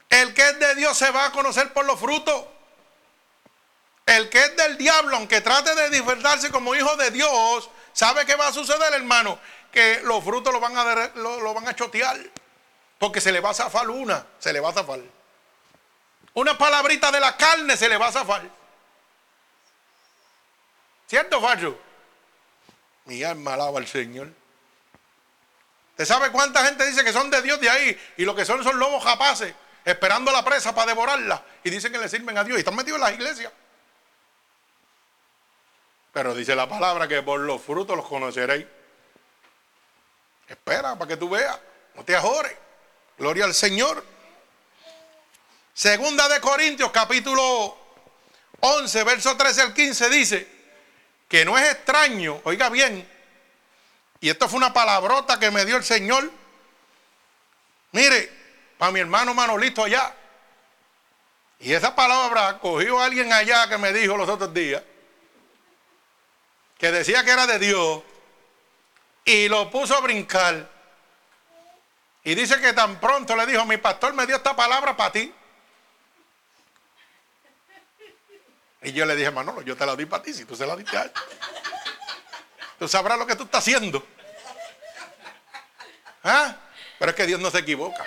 El que es de Dios se va a conocer por los frutos. El que es del diablo, aunque trate de disfrutarse como hijo de Dios, ¿sabe qué va a suceder, hermano? Que los frutos lo lo, van a chotear. Porque se le va a zafar una, se le va a zafar. Una palabrita de la carne se le va a zafar. ¿Cierto, Fallo? Mi alma alaba al Señor. ¿Usted sabe cuánta gente dice que son de Dios de ahí? Y lo que son son lobos capaces, esperando la presa para devorarla. Y dicen que le sirven a Dios. Y están metidos en las iglesias. Pero dice la palabra que por los frutos los conoceréis. Espera para que tú veas. No te ajores. Gloria al Señor. Segunda de Corintios capítulo 11, verso 13 al 15 dice que no es extraño, oiga bien, y esto fue una palabrota que me dio el Señor. Mire, para mi hermano Manolito allá. Y esa palabra cogió a alguien allá que me dijo los otros días, que decía que era de Dios, y lo puso a brincar. Y dice que tan pronto le dijo, mi pastor me dio esta palabra para ti. Y yo le dije, Manolo, yo te la di para ti, si tú se la diste a él. Tú sabrás lo que tú estás haciendo. ¿Ah? Pero es que Dios no se equivoca.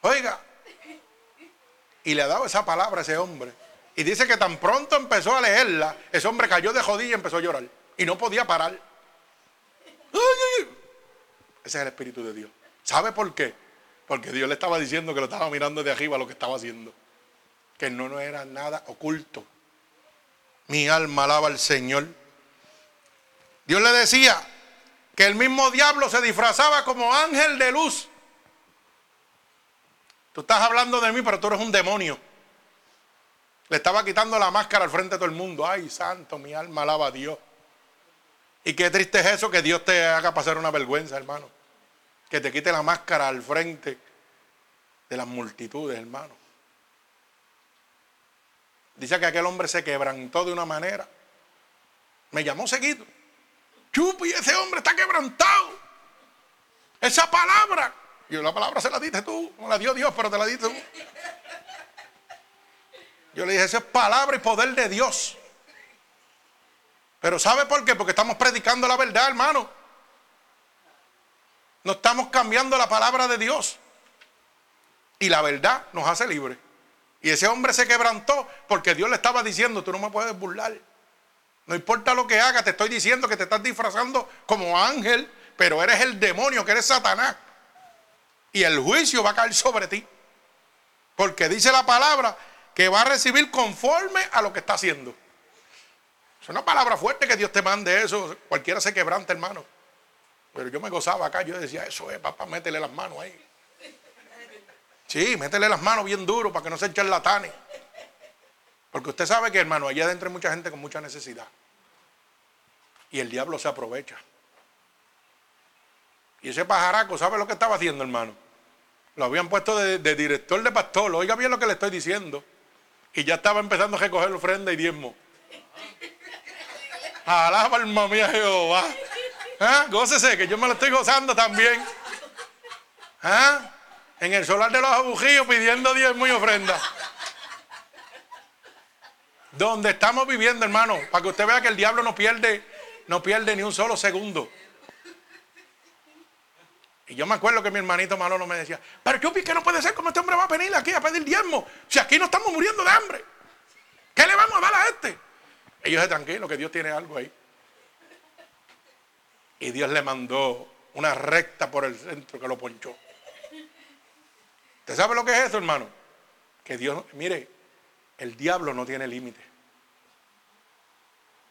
Oiga. Y le ha dado esa palabra a ese hombre. Y dice que tan pronto empezó a leerla, ese hombre cayó de jodilla y empezó a llorar. Y no podía parar. Ese es el Espíritu de Dios. ¿Sabe por qué? Porque Dios le estaba diciendo que lo estaba mirando de arriba lo que estaba haciendo. Que no, no era nada oculto. Mi alma alaba al Señor. Dios le decía que el mismo diablo se disfrazaba como ángel de luz. Tú estás hablando de mí, pero tú eres un demonio. Le estaba quitando la máscara al frente de todo el mundo. Ay, santo, mi alma alaba a Dios. Y qué triste es eso que Dios te haga pasar una vergüenza, hermano. Que te quite la máscara al frente de las multitudes, hermano. Dice que aquel hombre se quebrantó de una manera. Me llamó seguido. Chupi, ese hombre está quebrantado. Esa palabra. Yo la palabra se la diste tú. No la dio Dios, pero te la diste tú. Yo le dije, esa es palabra y poder de Dios. Pero ¿sabe por qué? Porque estamos predicando la verdad, hermano. No estamos cambiando la palabra de Dios. Y la verdad nos hace libres. Y ese hombre se quebrantó porque Dios le estaba diciendo, tú no me puedes burlar. No importa lo que hagas, te estoy diciendo que te estás disfrazando como ángel, pero eres el demonio, que eres Satanás. Y el juicio va a caer sobre ti. Porque dice la palabra que va a recibir conforme a lo que está haciendo. Es una palabra fuerte que Dios te mande eso. Cualquiera se quebranta, hermano. Pero yo me gozaba acá, yo decía, eso es, papá, métele las manos ahí. Sí, métele las manos bien duro para que no se echen latanes. Porque usted sabe que, hermano, allá adentro hay mucha gente con mucha necesidad. Y el diablo se aprovecha. Y ese pajaraco, ¿sabe lo que estaba haciendo, hermano? Lo habían puesto de, director de pastor. Oiga bien lo que le estoy diciendo. Y ya estaba empezando a recoger ofrenda y diezmo. Alaba alma mía Jehová. ¿Ah? Gócese, que yo me lo estoy gozando también. ¿Ah? En el solar de los abujíos pidiendo diezmo y ofrenda. Donde estamos viviendo, hermano, para que usted vea que el diablo no pierde, no pierde ni un solo segundo. Y yo me acuerdo que mi hermanito Manolo me decía, pero vi que no puede ser como este hombre va a venir aquí a pedir diezmo. Si aquí no estamos muriendo de hambre. ¿Qué le vamos a dar a este? Y yo tranquilo, que Dios tiene algo ahí. Y Dios le mandó una recta por el centro que lo ponchó. ¿Usted sabe lo que es eso, hermano? Que Dios, mire, el diablo no tiene límite.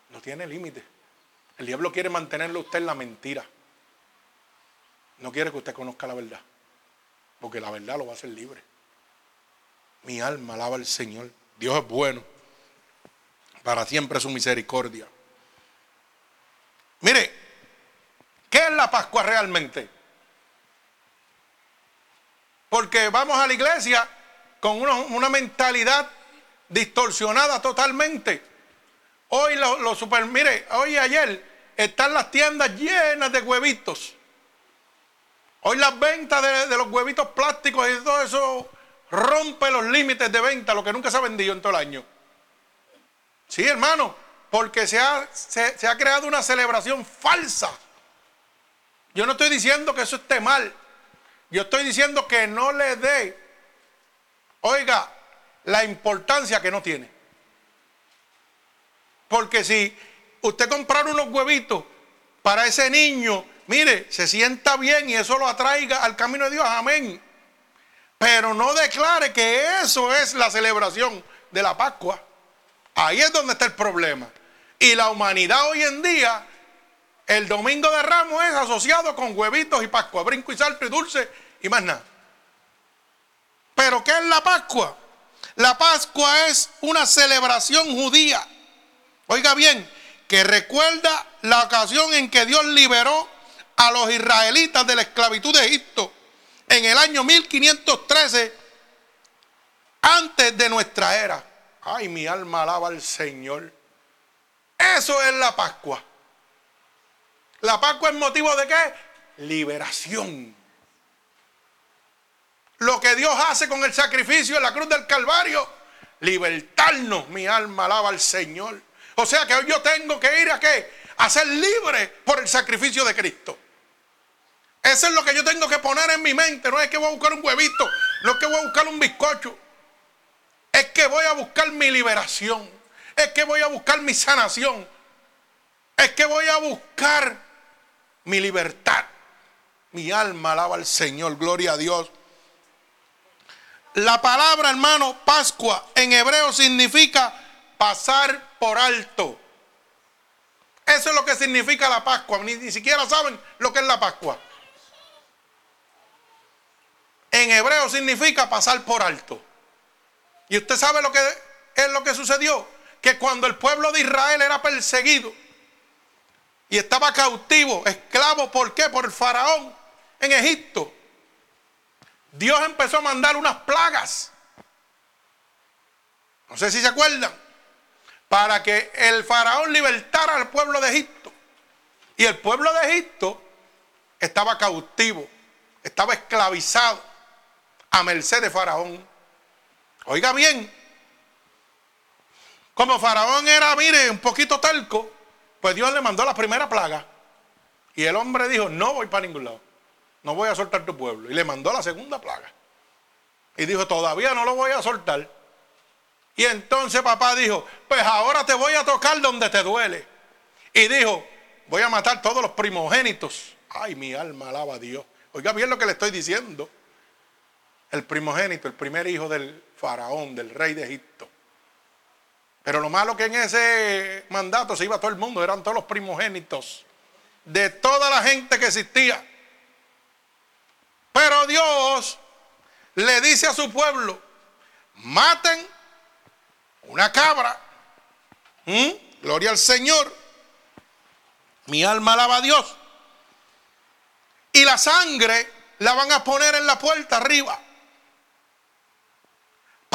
No tiene límite. El diablo quiere mantenerlo usted en la mentira. No quiere que usted conozca la verdad. Porque la verdad lo va a hacer libre. Mi alma alaba al Señor. Dios es bueno. Para siempre su misericordia. Mire, ¿qué es la Pascua realmente? Porque vamos a la iglesia con una, mentalidad distorsionada totalmente. Hoy los lo mire, hoy y ayer están las tiendas llenas de huevitos. Hoy las ventas de, los huevitos plásticos y todo eso rompe los límites de venta, lo que nunca se ha vendido en todo el año. Sí, hermano, porque se ha creado una celebración falsa. Yo no estoy diciendo que eso esté mal. Yo estoy diciendo que no le dé, oiga, la importancia que no tiene. Porque si usted comprar unos huevitos para ese niño mire, se sienta bien y eso lo atraiga al camino de Dios, amén. Pero no declare que eso es la celebración de la Pascua. Ahí es donde está el problema. Y la humanidad hoy en día, el domingo de Ramos es asociado con huevitos y Pascua, brinco y salto y dulce y más nada. Pero ¿qué es la Pascua? La Pascua es una celebración judía. Oiga bien, que recuerda la ocasión en que Dios liberó a los israelitas de la esclavitud de Egipto en el año 1513 antes de nuestra era. Ay, mi alma alaba al Señor. Eso es la Pascua. La Pascua es motivo de qué? Liberación. Lo que Dios hace con el sacrificio en la cruz del Calvario, libertarnos. Mi alma alaba al Señor. O sea que hoy yo tengo que ir a qué? A ser libre por el sacrificio de Cristo. Eso es lo que yo tengo que poner en mi mente. No es que voy a buscar un huevito, no es que voy a buscar un bizcocho. Es que voy a buscar mi liberación. Es que voy a buscar mi sanación. Es que voy a buscar mi libertad. Mi alma alaba al Señor, gloria a Dios. La palabra, hermano, Pascua en hebreo significa pasar por alto. Eso es lo que significa la Pascua. Ni, ni siquiera saben lo que es la Pascua en hebreo significa pasar por alto. Y usted sabe lo que es lo que sucedió, que cuando el pueblo de Israel era perseguido y estaba cautivo, esclavo, ¿por qué? Por el faraón en Egipto. Dios empezó a mandar unas plagas. No sé si se acuerdan. Para que el faraón libertara al pueblo de Egipto. Y el pueblo de Egipto estaba cautivo, estaba esclavizado a merced de Faraón. Oiga bien, como Faraón era, mire, un poquito talco, pues Dios le mandó la primera plaga. Y el hombre dijo, no voy para ningún lado, no voy a soltar tu pueblo. Y le mandó la segunda plaga. Y dijo, todavía no lo voy a soltar. Y entonces papá dijo, pues ahora te voy a tocar donde te duele. Y dijo, voy a matar todos los primogénitos. Ay, mi alma alaba a Dios. Oiga bien lo que le estoy diciendo el primogénito, el primer hijo del faraón, del rey de Egipto. Pero lo malo que en ese mandato se iba todo el mundo, eran todos los primogénitos de toda la gente que existía. Pero Dios le dice a su pueblo, maten una cabra. Gloria al Señor. Mi alma alaba a Dios. Y la sangre la van a poner en la puerta arriba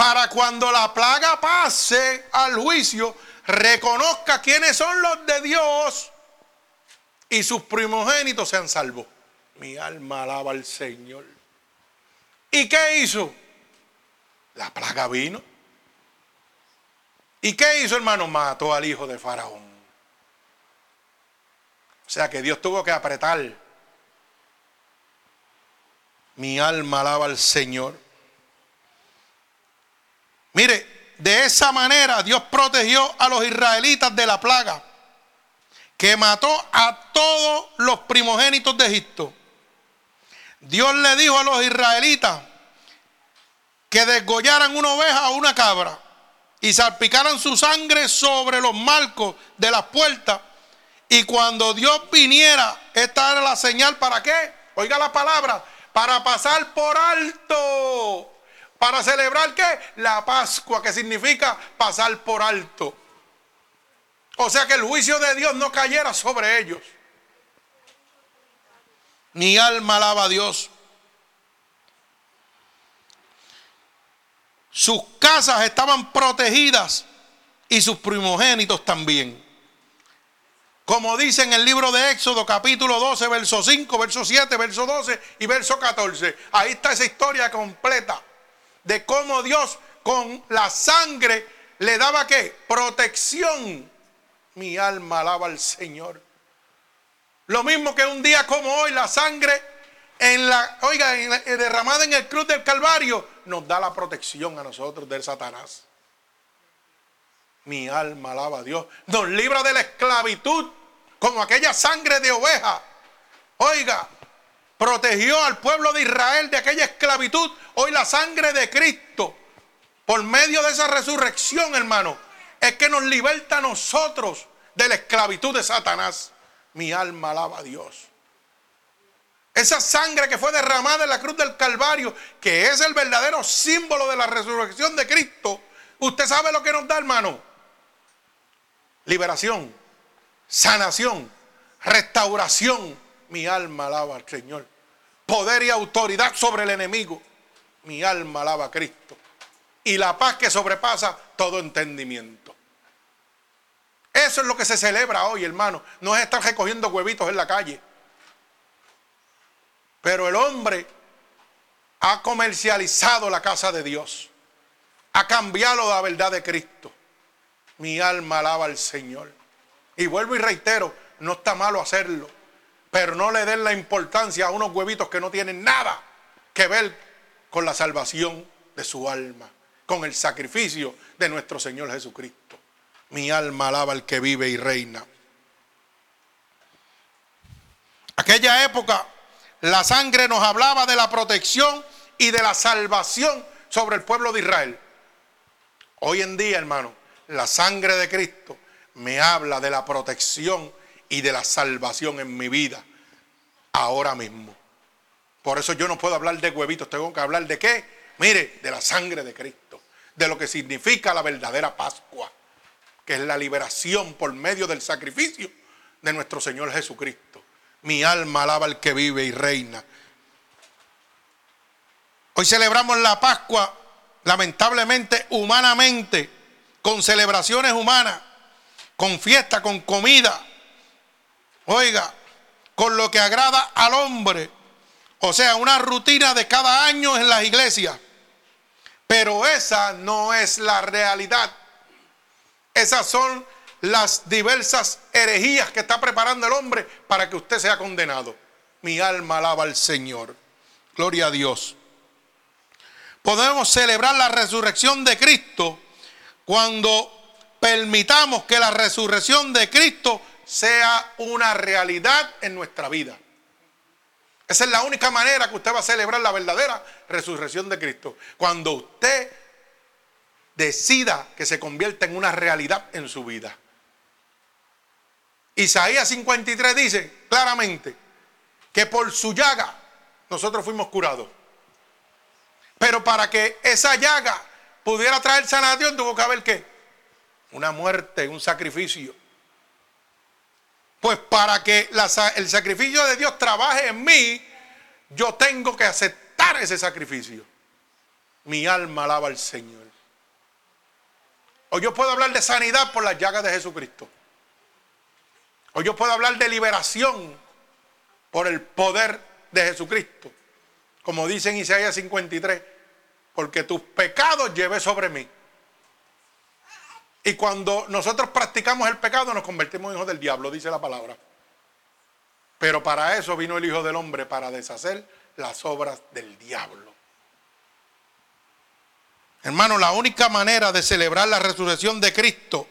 para cuando la plaga pase al juicio, reconozca quiénes son los de Dios y sus primogénitos sean salvos. Mi alma alaba al Señor. ¿Y qué hizo? La plaga vino. ¿Y qué hizo, hermano? Mató al hijo de Faraón. O sea que Dios tuvo que apretar. Mi alma alaba al Señor. Mire, de esa manera Dios protegió a los israelitas de la plaga que mató a todos los primogénitos de Egipto. Dios le dijo a los israelitas que desgollaran una oveja o una cabra y salpicaran su sangre sobre los marcos de las puertas. Y cuando Dios viniera, esta era la señal para qué? Oiga la palabra, para pasar por alto. Para celebrar qué? La Pascua, que significa pasar por alto. O sea que el juicio de Dios no cayera sobre ellos. Mi alma alaba a Dios. Sus casas estaban protegidas y sus primogénitos también. Como dice en el libro de Éxodo capítulo 12, verso 5, verso 7, verso 12 y verso 14. Ahí está esa historia completa de cómo Dios con la sangre le daba qué? Protección. Mi alma alaba al Señor. Lo mismo que un día como hoy la sangre en la, oiga, derramada en el cruz del Calvario nos da la protección a nosotros del Satanás. Mi alma alaba a Dios. Nos libra de la esclavitud como aquella sangre de oveja. Oiga, protegió al pueblo de Israel de aquella esclavitud. Hoy la sangre de Cristo, por medio de esa resurrección, hermano, es que nos liberta a nosotros de la esclavitud de Satanás. Mi alma alaba a Dios. Esa sangre que fue derramada en la cruz del Calvario, que es el verdadero símbolo de la resurrección de Cristo. Usted sabe lo que nos da, hermano. Liberación, sanación, restauración. Mi alma alaba al Señor. Poder y autoridad sobre el enemigo. Mi alma alaba a Cristo. Y la paz que sobrepasa todo entendimiento. Eso es lo que se celebra hoy, hermano. No es estar recogiendo huevitos en la calle. Pero el hombre ha comercializado la casa de Dios. Ha cambiado la verdad de Cristo. Mi alma alaba al Señor. Y vuelvo y reitero, no está malo hacerlo. Pero no le den la importancia a unos huevitos que no tienen nada que ver con la salvación de su alma, con el sacrificio de nuestro Señor Jesucristo. Mi alma alaba al que vive y reina. Aquella época la sangre nos hablaba de la protección y de la salvación sobre el pueblo de Israel. Hoy en día, hermano, la sangre de Cristo me habla de la protección y de la salvación en mi vida, ahora mismo. Por eso yo no puedo hablar de huevitos, tengo que hablar de qué? Mire, de la sangre de Cristo, de lo que significa la verdadera Pascua, que es la liberación por medio del sacrificio de nuestro Señor Jesucristo. Mi alma alaba al que vive y reina. Hoy celebramos la Pascua, lamentablemente, humanamente, con celebraciones humanas, con fiesta, con comida. Oiga, con lo que agrada al hombre. O sea, una rutina de cada año en las iglesias. Pero esa no es la realidad. Esas son las diversas herejías que está preparando el hombre para que usted sea condenado. Mi alma alaba al Señor. Gloria a Dios. Podemos celebrar la resurrección de Cristo cuando permitamos que la resurrección de Cristo sea una realidad en nuestra vida. Esa es la única manera que usted va a celebrar la verdadera resurrección de Cristo. Cuando usted decida que se convierta en una realidad en su vida. Isaías 53 dice claramente que por su llaga nosotros fuimos curados. Pero para que esa llaga pudiera traer sanación tuvo que haber qué? Una muerte, un sacrificio. Pues para que el sacrificio de Dios trabaje en mí, yo tengo que aceptar ese sacrificio. Mi alma alaba al Señor. O yo puedo hablar de sanidad por las llagas de Jesucristo. O yo puedo hablar de liberación por el poder de Jesucristo. Como dice en Isaías 53, porque tus pecados llevé sobre mí. Y cuando nosotros practicamos el pecado nos convertimos en hijos del diablo, dice la palabra. Pero para eso vino el Hijo del Hombre, para deshacer las obras del diablo. Hermano, la única manera de celebrar la resurrección de Cristo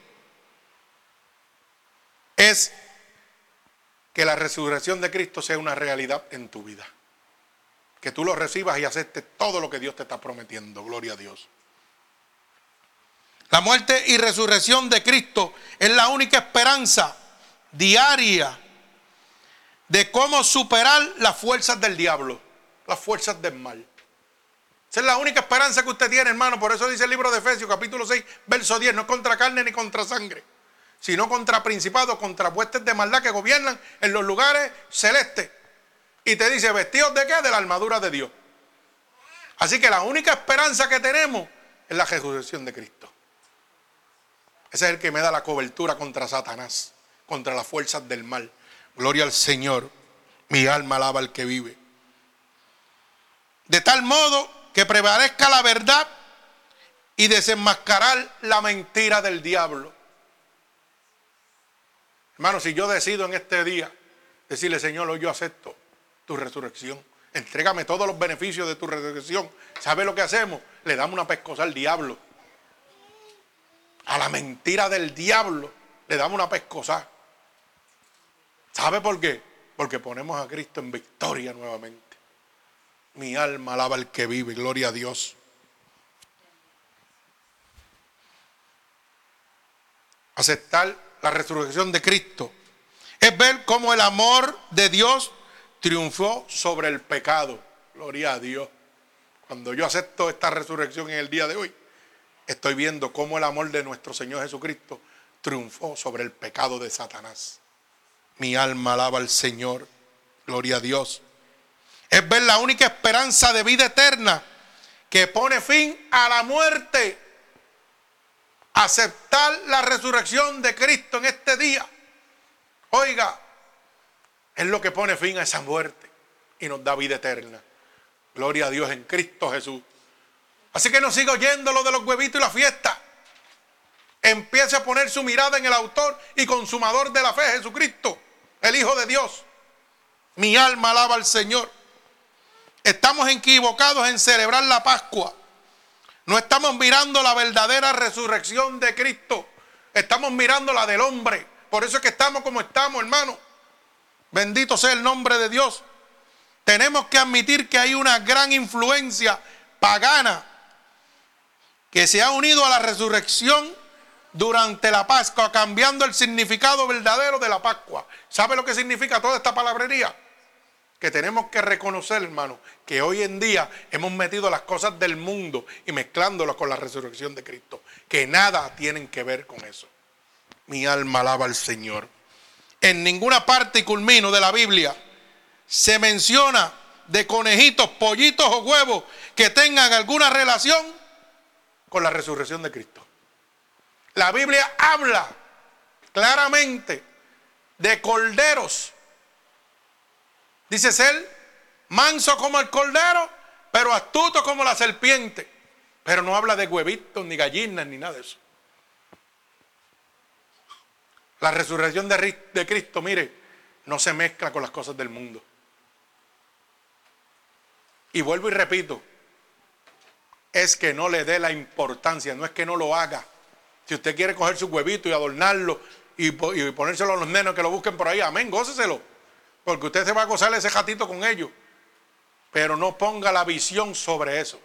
es que la resurrección de Cristo sea una realidad en tu vida. Que tú lo recibas y aceptes todo lo que Dios te está prometiendo. Gloria a Dios. La muerte y resurrección de Cristo es la única esperanza diaria de cómo superar las fuerzas del diablo, las fuerzas del mal. Esa es la única esperanza que usted tiene, hermano. Por eso dice el libro de Efesios, capítulo 6, verso 10. No es contra carne ni contra sangre, sino contra principados, contra huestes de maldad que gobiernan en los lugares celestes. Y te dice, vestidos de qué? De la armadura de Dios. Así que la única esperanza que tenemos es la resurrección de Cristo. Ese es el que me da la cobertura contra Satanás, contra las fuerzas del mal. Gloria al Señor. Mi alma alaba al que vive. De tal modo que prevalezca la verdad y desenmascarar la mentira del diablo. Hermano, si yo decido en este día decirle, Señor, hoy yo acepto tu resurrección, entrégame todos los beneficios de tu resurrección, ¿sabe lo que hacemos? Le damos una pescosa al diablo. A la mentira del diablo le damos una pescosa. ¿Sabe por qué? Porque ponemos a Cristo en victoria nuevamente. Mi alma alaba al que vive, gloria a Dios. Aceptar la resurrección de Cristo es ver cómo el amor de Dios triunfó sobre el pecado. Gloria a Dios. Cuando yo acepto esta resurrección en el día de hoy, estoy viendo cómo el amor de nuestro Señor Jesucristo triunfó sobre el pecado de Satanás. Mi alma alaba al Señor. Gloria a Dios es ver la única esperanza de vida eterna que pone fin a la muerte. Aceptar la resurrección de Cristo en este día. Oiga, es lo que pone fin a esa muerte y nos da vida eterna. Gloria a Dios en Cristo Jesús. Así que no siga oyendo lo de los huevitos y la fiesta. Empiece a poner su mirada en el autor y consumador de la fe, Jesucristo, el Hijo de Dios. Mi alma alaba al Señor. Estamos equivocados en celebrar la Pascua. No estamos mirando la verdadera resurrección de Cristo. Estamos mirando la del hombre. Por eso es que estamos como estamos, hermano. Bendito sea el nombre de Dios. Tenemos que admitir que hay una gran influencia pagana que se ha unido a la resurrección durante la Pascua, cambiando el significado verdadero de la Pascua. ¿Sabe lo que significa toda esta palabrería? que tenemos que reconocer, hermano, que hoy en día hemos metido las cosas del mundo y mezclándolas con la resurrección de Cristo, que nada tienen que ver con eso. Mi alma alaba al Señor. En ninguna parte y culmino de la Biblia se menciona de conejitos, pollitos o huevos que tengan alguna relación con la resurrección de Cristo. La Biblia habla claramente de corderos Dice ser manso como el cordero, pero astuto como la serpiente. Pero no habla de huevitos, ni gallinas, ni nada de eso. La resurrección de, de Cristo, mire, no se mezcla con las cosas del mundo. Y vuelvo y repito, es que no le dé la importancia, no es que no lo haga. Si usted quiere coger su huevito y adornarlo y, ponérselo a los nenos que lo busquen por ahí, amén, góceselo. Porque usted se va a gozar ese gatito con ellos. Pero no ponga la visión sobre eso.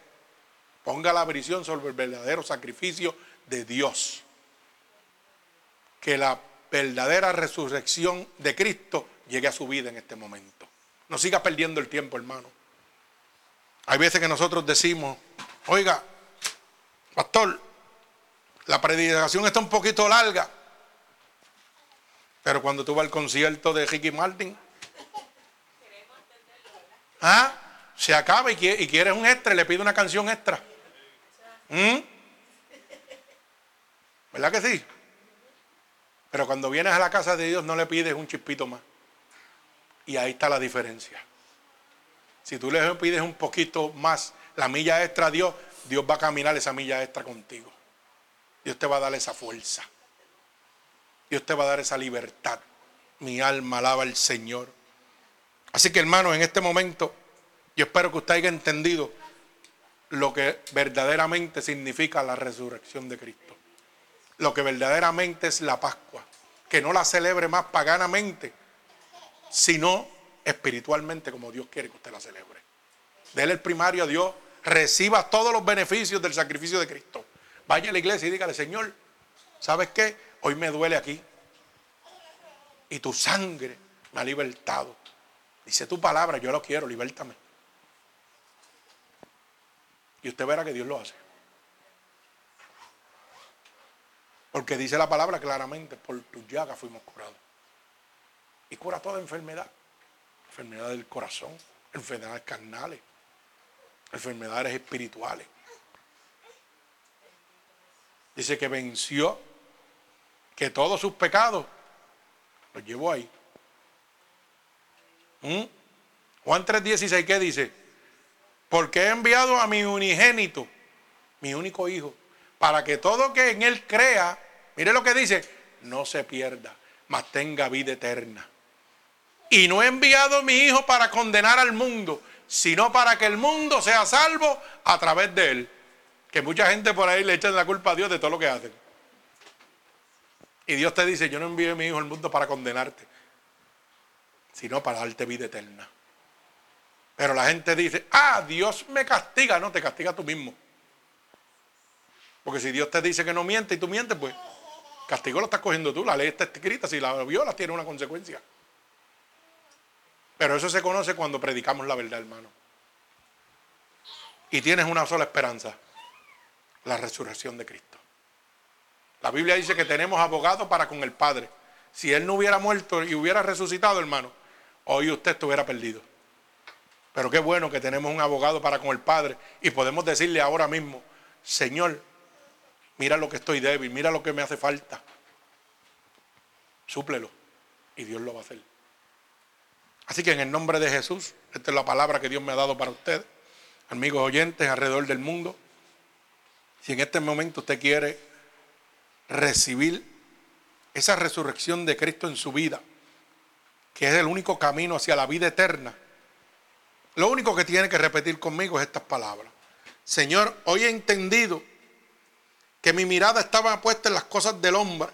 Ponga la visión sobre el verdadero sacrificio de Dios. Que la verdadera resurrección de Cristo llegue a su vida en este momento. No siga perdiendo el tiempo, hermano. Hay veces que nosotros decimos, oiga, pastor, la predicación está un poquito larga. Pero cuando tú vas al concierto de Ricky Martin, ¿Ah? Se acaba y, quiere, quieres un extra le pide una canción extra. ¿Mm? ¿Verdad que sí? Pero cuando vienes a la casa de Dios no le pides un chispito más. Y ahí está la diferencia. Si tú le pides un poquito más, la milla extra a Dios, Dios va a caminar esa milla extra contigo. Dios te va a dar esa fuerza. Dios te va a dar esa libertad. Mi alma alaba al Señor. Así que hermanos, en este momento, yo espero que usted haya entendido lo que verdaderamente significa la resurrección de Cristo. Lo que verdaderamente es la Pascua. Que no la celebre más paganamente, sino espiritualmente como Dios quiere que usted la celebre. Dele el primario a Dios, reciba todos los beneficios del sacrificio de Cristo. Vaya a la iglesia y dígale, Señor, ¿sabes qué? Hoy me duele aquí. Y tu sangre me ha libertado. Dice tu palabra, yo lo quiero, libértame. Y usted verá que Dios lo hace. Porque dice la palabra claramente, por tu llaga fuimos curados. Y cura toda enfermedad. Enfermedad del corazón, enfermedades carnales, enfermedades espirituales. Dice que venció, que todos sus pecados los llevó ahí. ¿Mm? Juan 3:16, ¿qué dice? Porque he enviado a mi unigénito, mi único hijo, para que todo que en él crea, mire lo que dice, no se pierda, mas tenga vida eterna. Y no he enviado a mi hijo para condenar al mundo, sino para que el mundo sea salvo a través de él. Que mucha gente por ahí le echan la culpa a Dios de todo lo que hacen. Y Dios te dice, yo no envié a mi hijo al mundo para condenarte, sino para darte vida eterna. Pero la gente dice, ah, Dios me castiga. No, te castiga tú mismo. Porque si Dios te dice que no miente y tú mientes, pues castigo lo estás cogiendo tú. La ley está escrita. Si la violas, tiene una consecuencia. Pero eso se conoce cuando predicamos la verdad, hermano. Y tienes una sola esperanza, la resurrección de Cristo. La Biblia dice que tenemos abogado para con el Padre. Si Él no hubiera muerto y hubiera resucitado, hermano, hoy usted estuviera perdido. Pero qué bueno que tenemos un abogado para con el Padre y podemos decirle ahora mismo, Señor, mira lo que estoy débil, mira lo que me hace falta. Súplelo y Dios lo va a hacer. Así que en el nombre de Jesús, esta es la palabra que Dios me ha dado para usted, amigos oyentes alrededor del mundo. Si en este momento usted quiere recibir esa resurrección de Cristo en su vida, que es el único camino hacia la vida eterna, lo único que tiene que repetir conmigo es estas palabras. Señor, hoy he entendido que mi mirada estaba puesta en las cosas del hombre,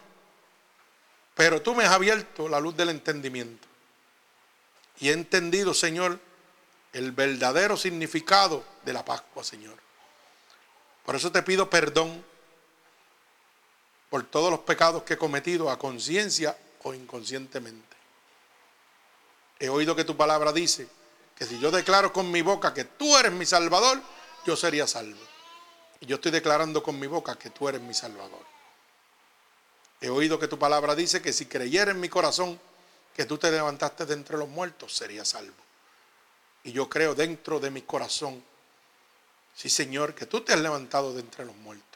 pero tú me has abierto la luz del entendimiento. Y he entendido, Señor, el verdadero significado de la Pascua, Señor. Por eso te pido perdón por todos los pecados que he cometido a conciencia o inconscientemente. He oído que tu palabra dice que si yo declaro con mi boca que tú eres mi Salvador, yo sería salvo. Y yo estoy declarando con mi boca que tú eres mi Salvador. He oído que tu palabra dice que si creyera en mi corazón que tú te levantaste de entre los muertos, sería salvo. Y yo creo dentro de mi corazón, sí Señor, que tú te has levantado de entre los muertos.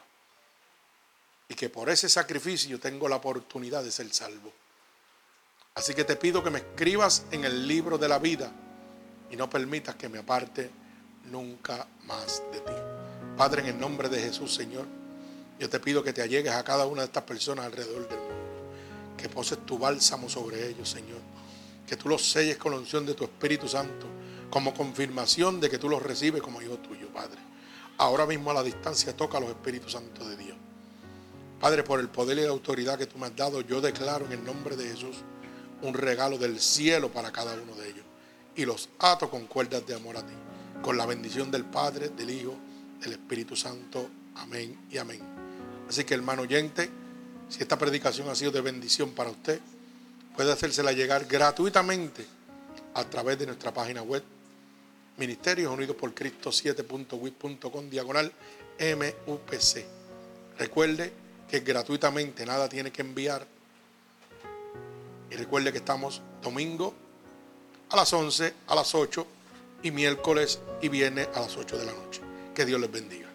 Y que por ese sacrificio tengo la oportunidad de ser salvo. Así que te pido que me escribas en el libro de la vida y no permitas que me aparte nunca más de ti. Padre, en el nombre de Jesús, Señor, yo te pido que te allegues a cada una de estas personas alrededor del mundo que poses tu bálsamo sobre ellos, Señor. Que tú los selles con la unción de tu Espíritu Santo, como confirmación de que tú los recibes como hijo tuyo, Padre. Ahora mismo a la distancia toca a los Espíritus Santos de Dios. Padre, por el poder y la autoridad que tú me has dado, yo declaro en el nombre de Jesús un regalo del cielo para cada uno de ellos. Y los ato con cuerdas de amor a ti. Con la bendición del Padre, del Hijo, del Espíritu Santo. Amén y amén. Así que hermano oyente, si esta predicación ha sido de bendición para usted, puede hacérsela llegar gratuitamente a través de nuestra página web Ministerios Unidos por Cristo 7.wit.com diagonal MUPC. Recuerde que gratuitamente, nada tiene que enviar. Y recuerde que estamos domingo a las 11, a las 8 y miércoles y viernes a las 8 de la noche. Que Dios les bendiga.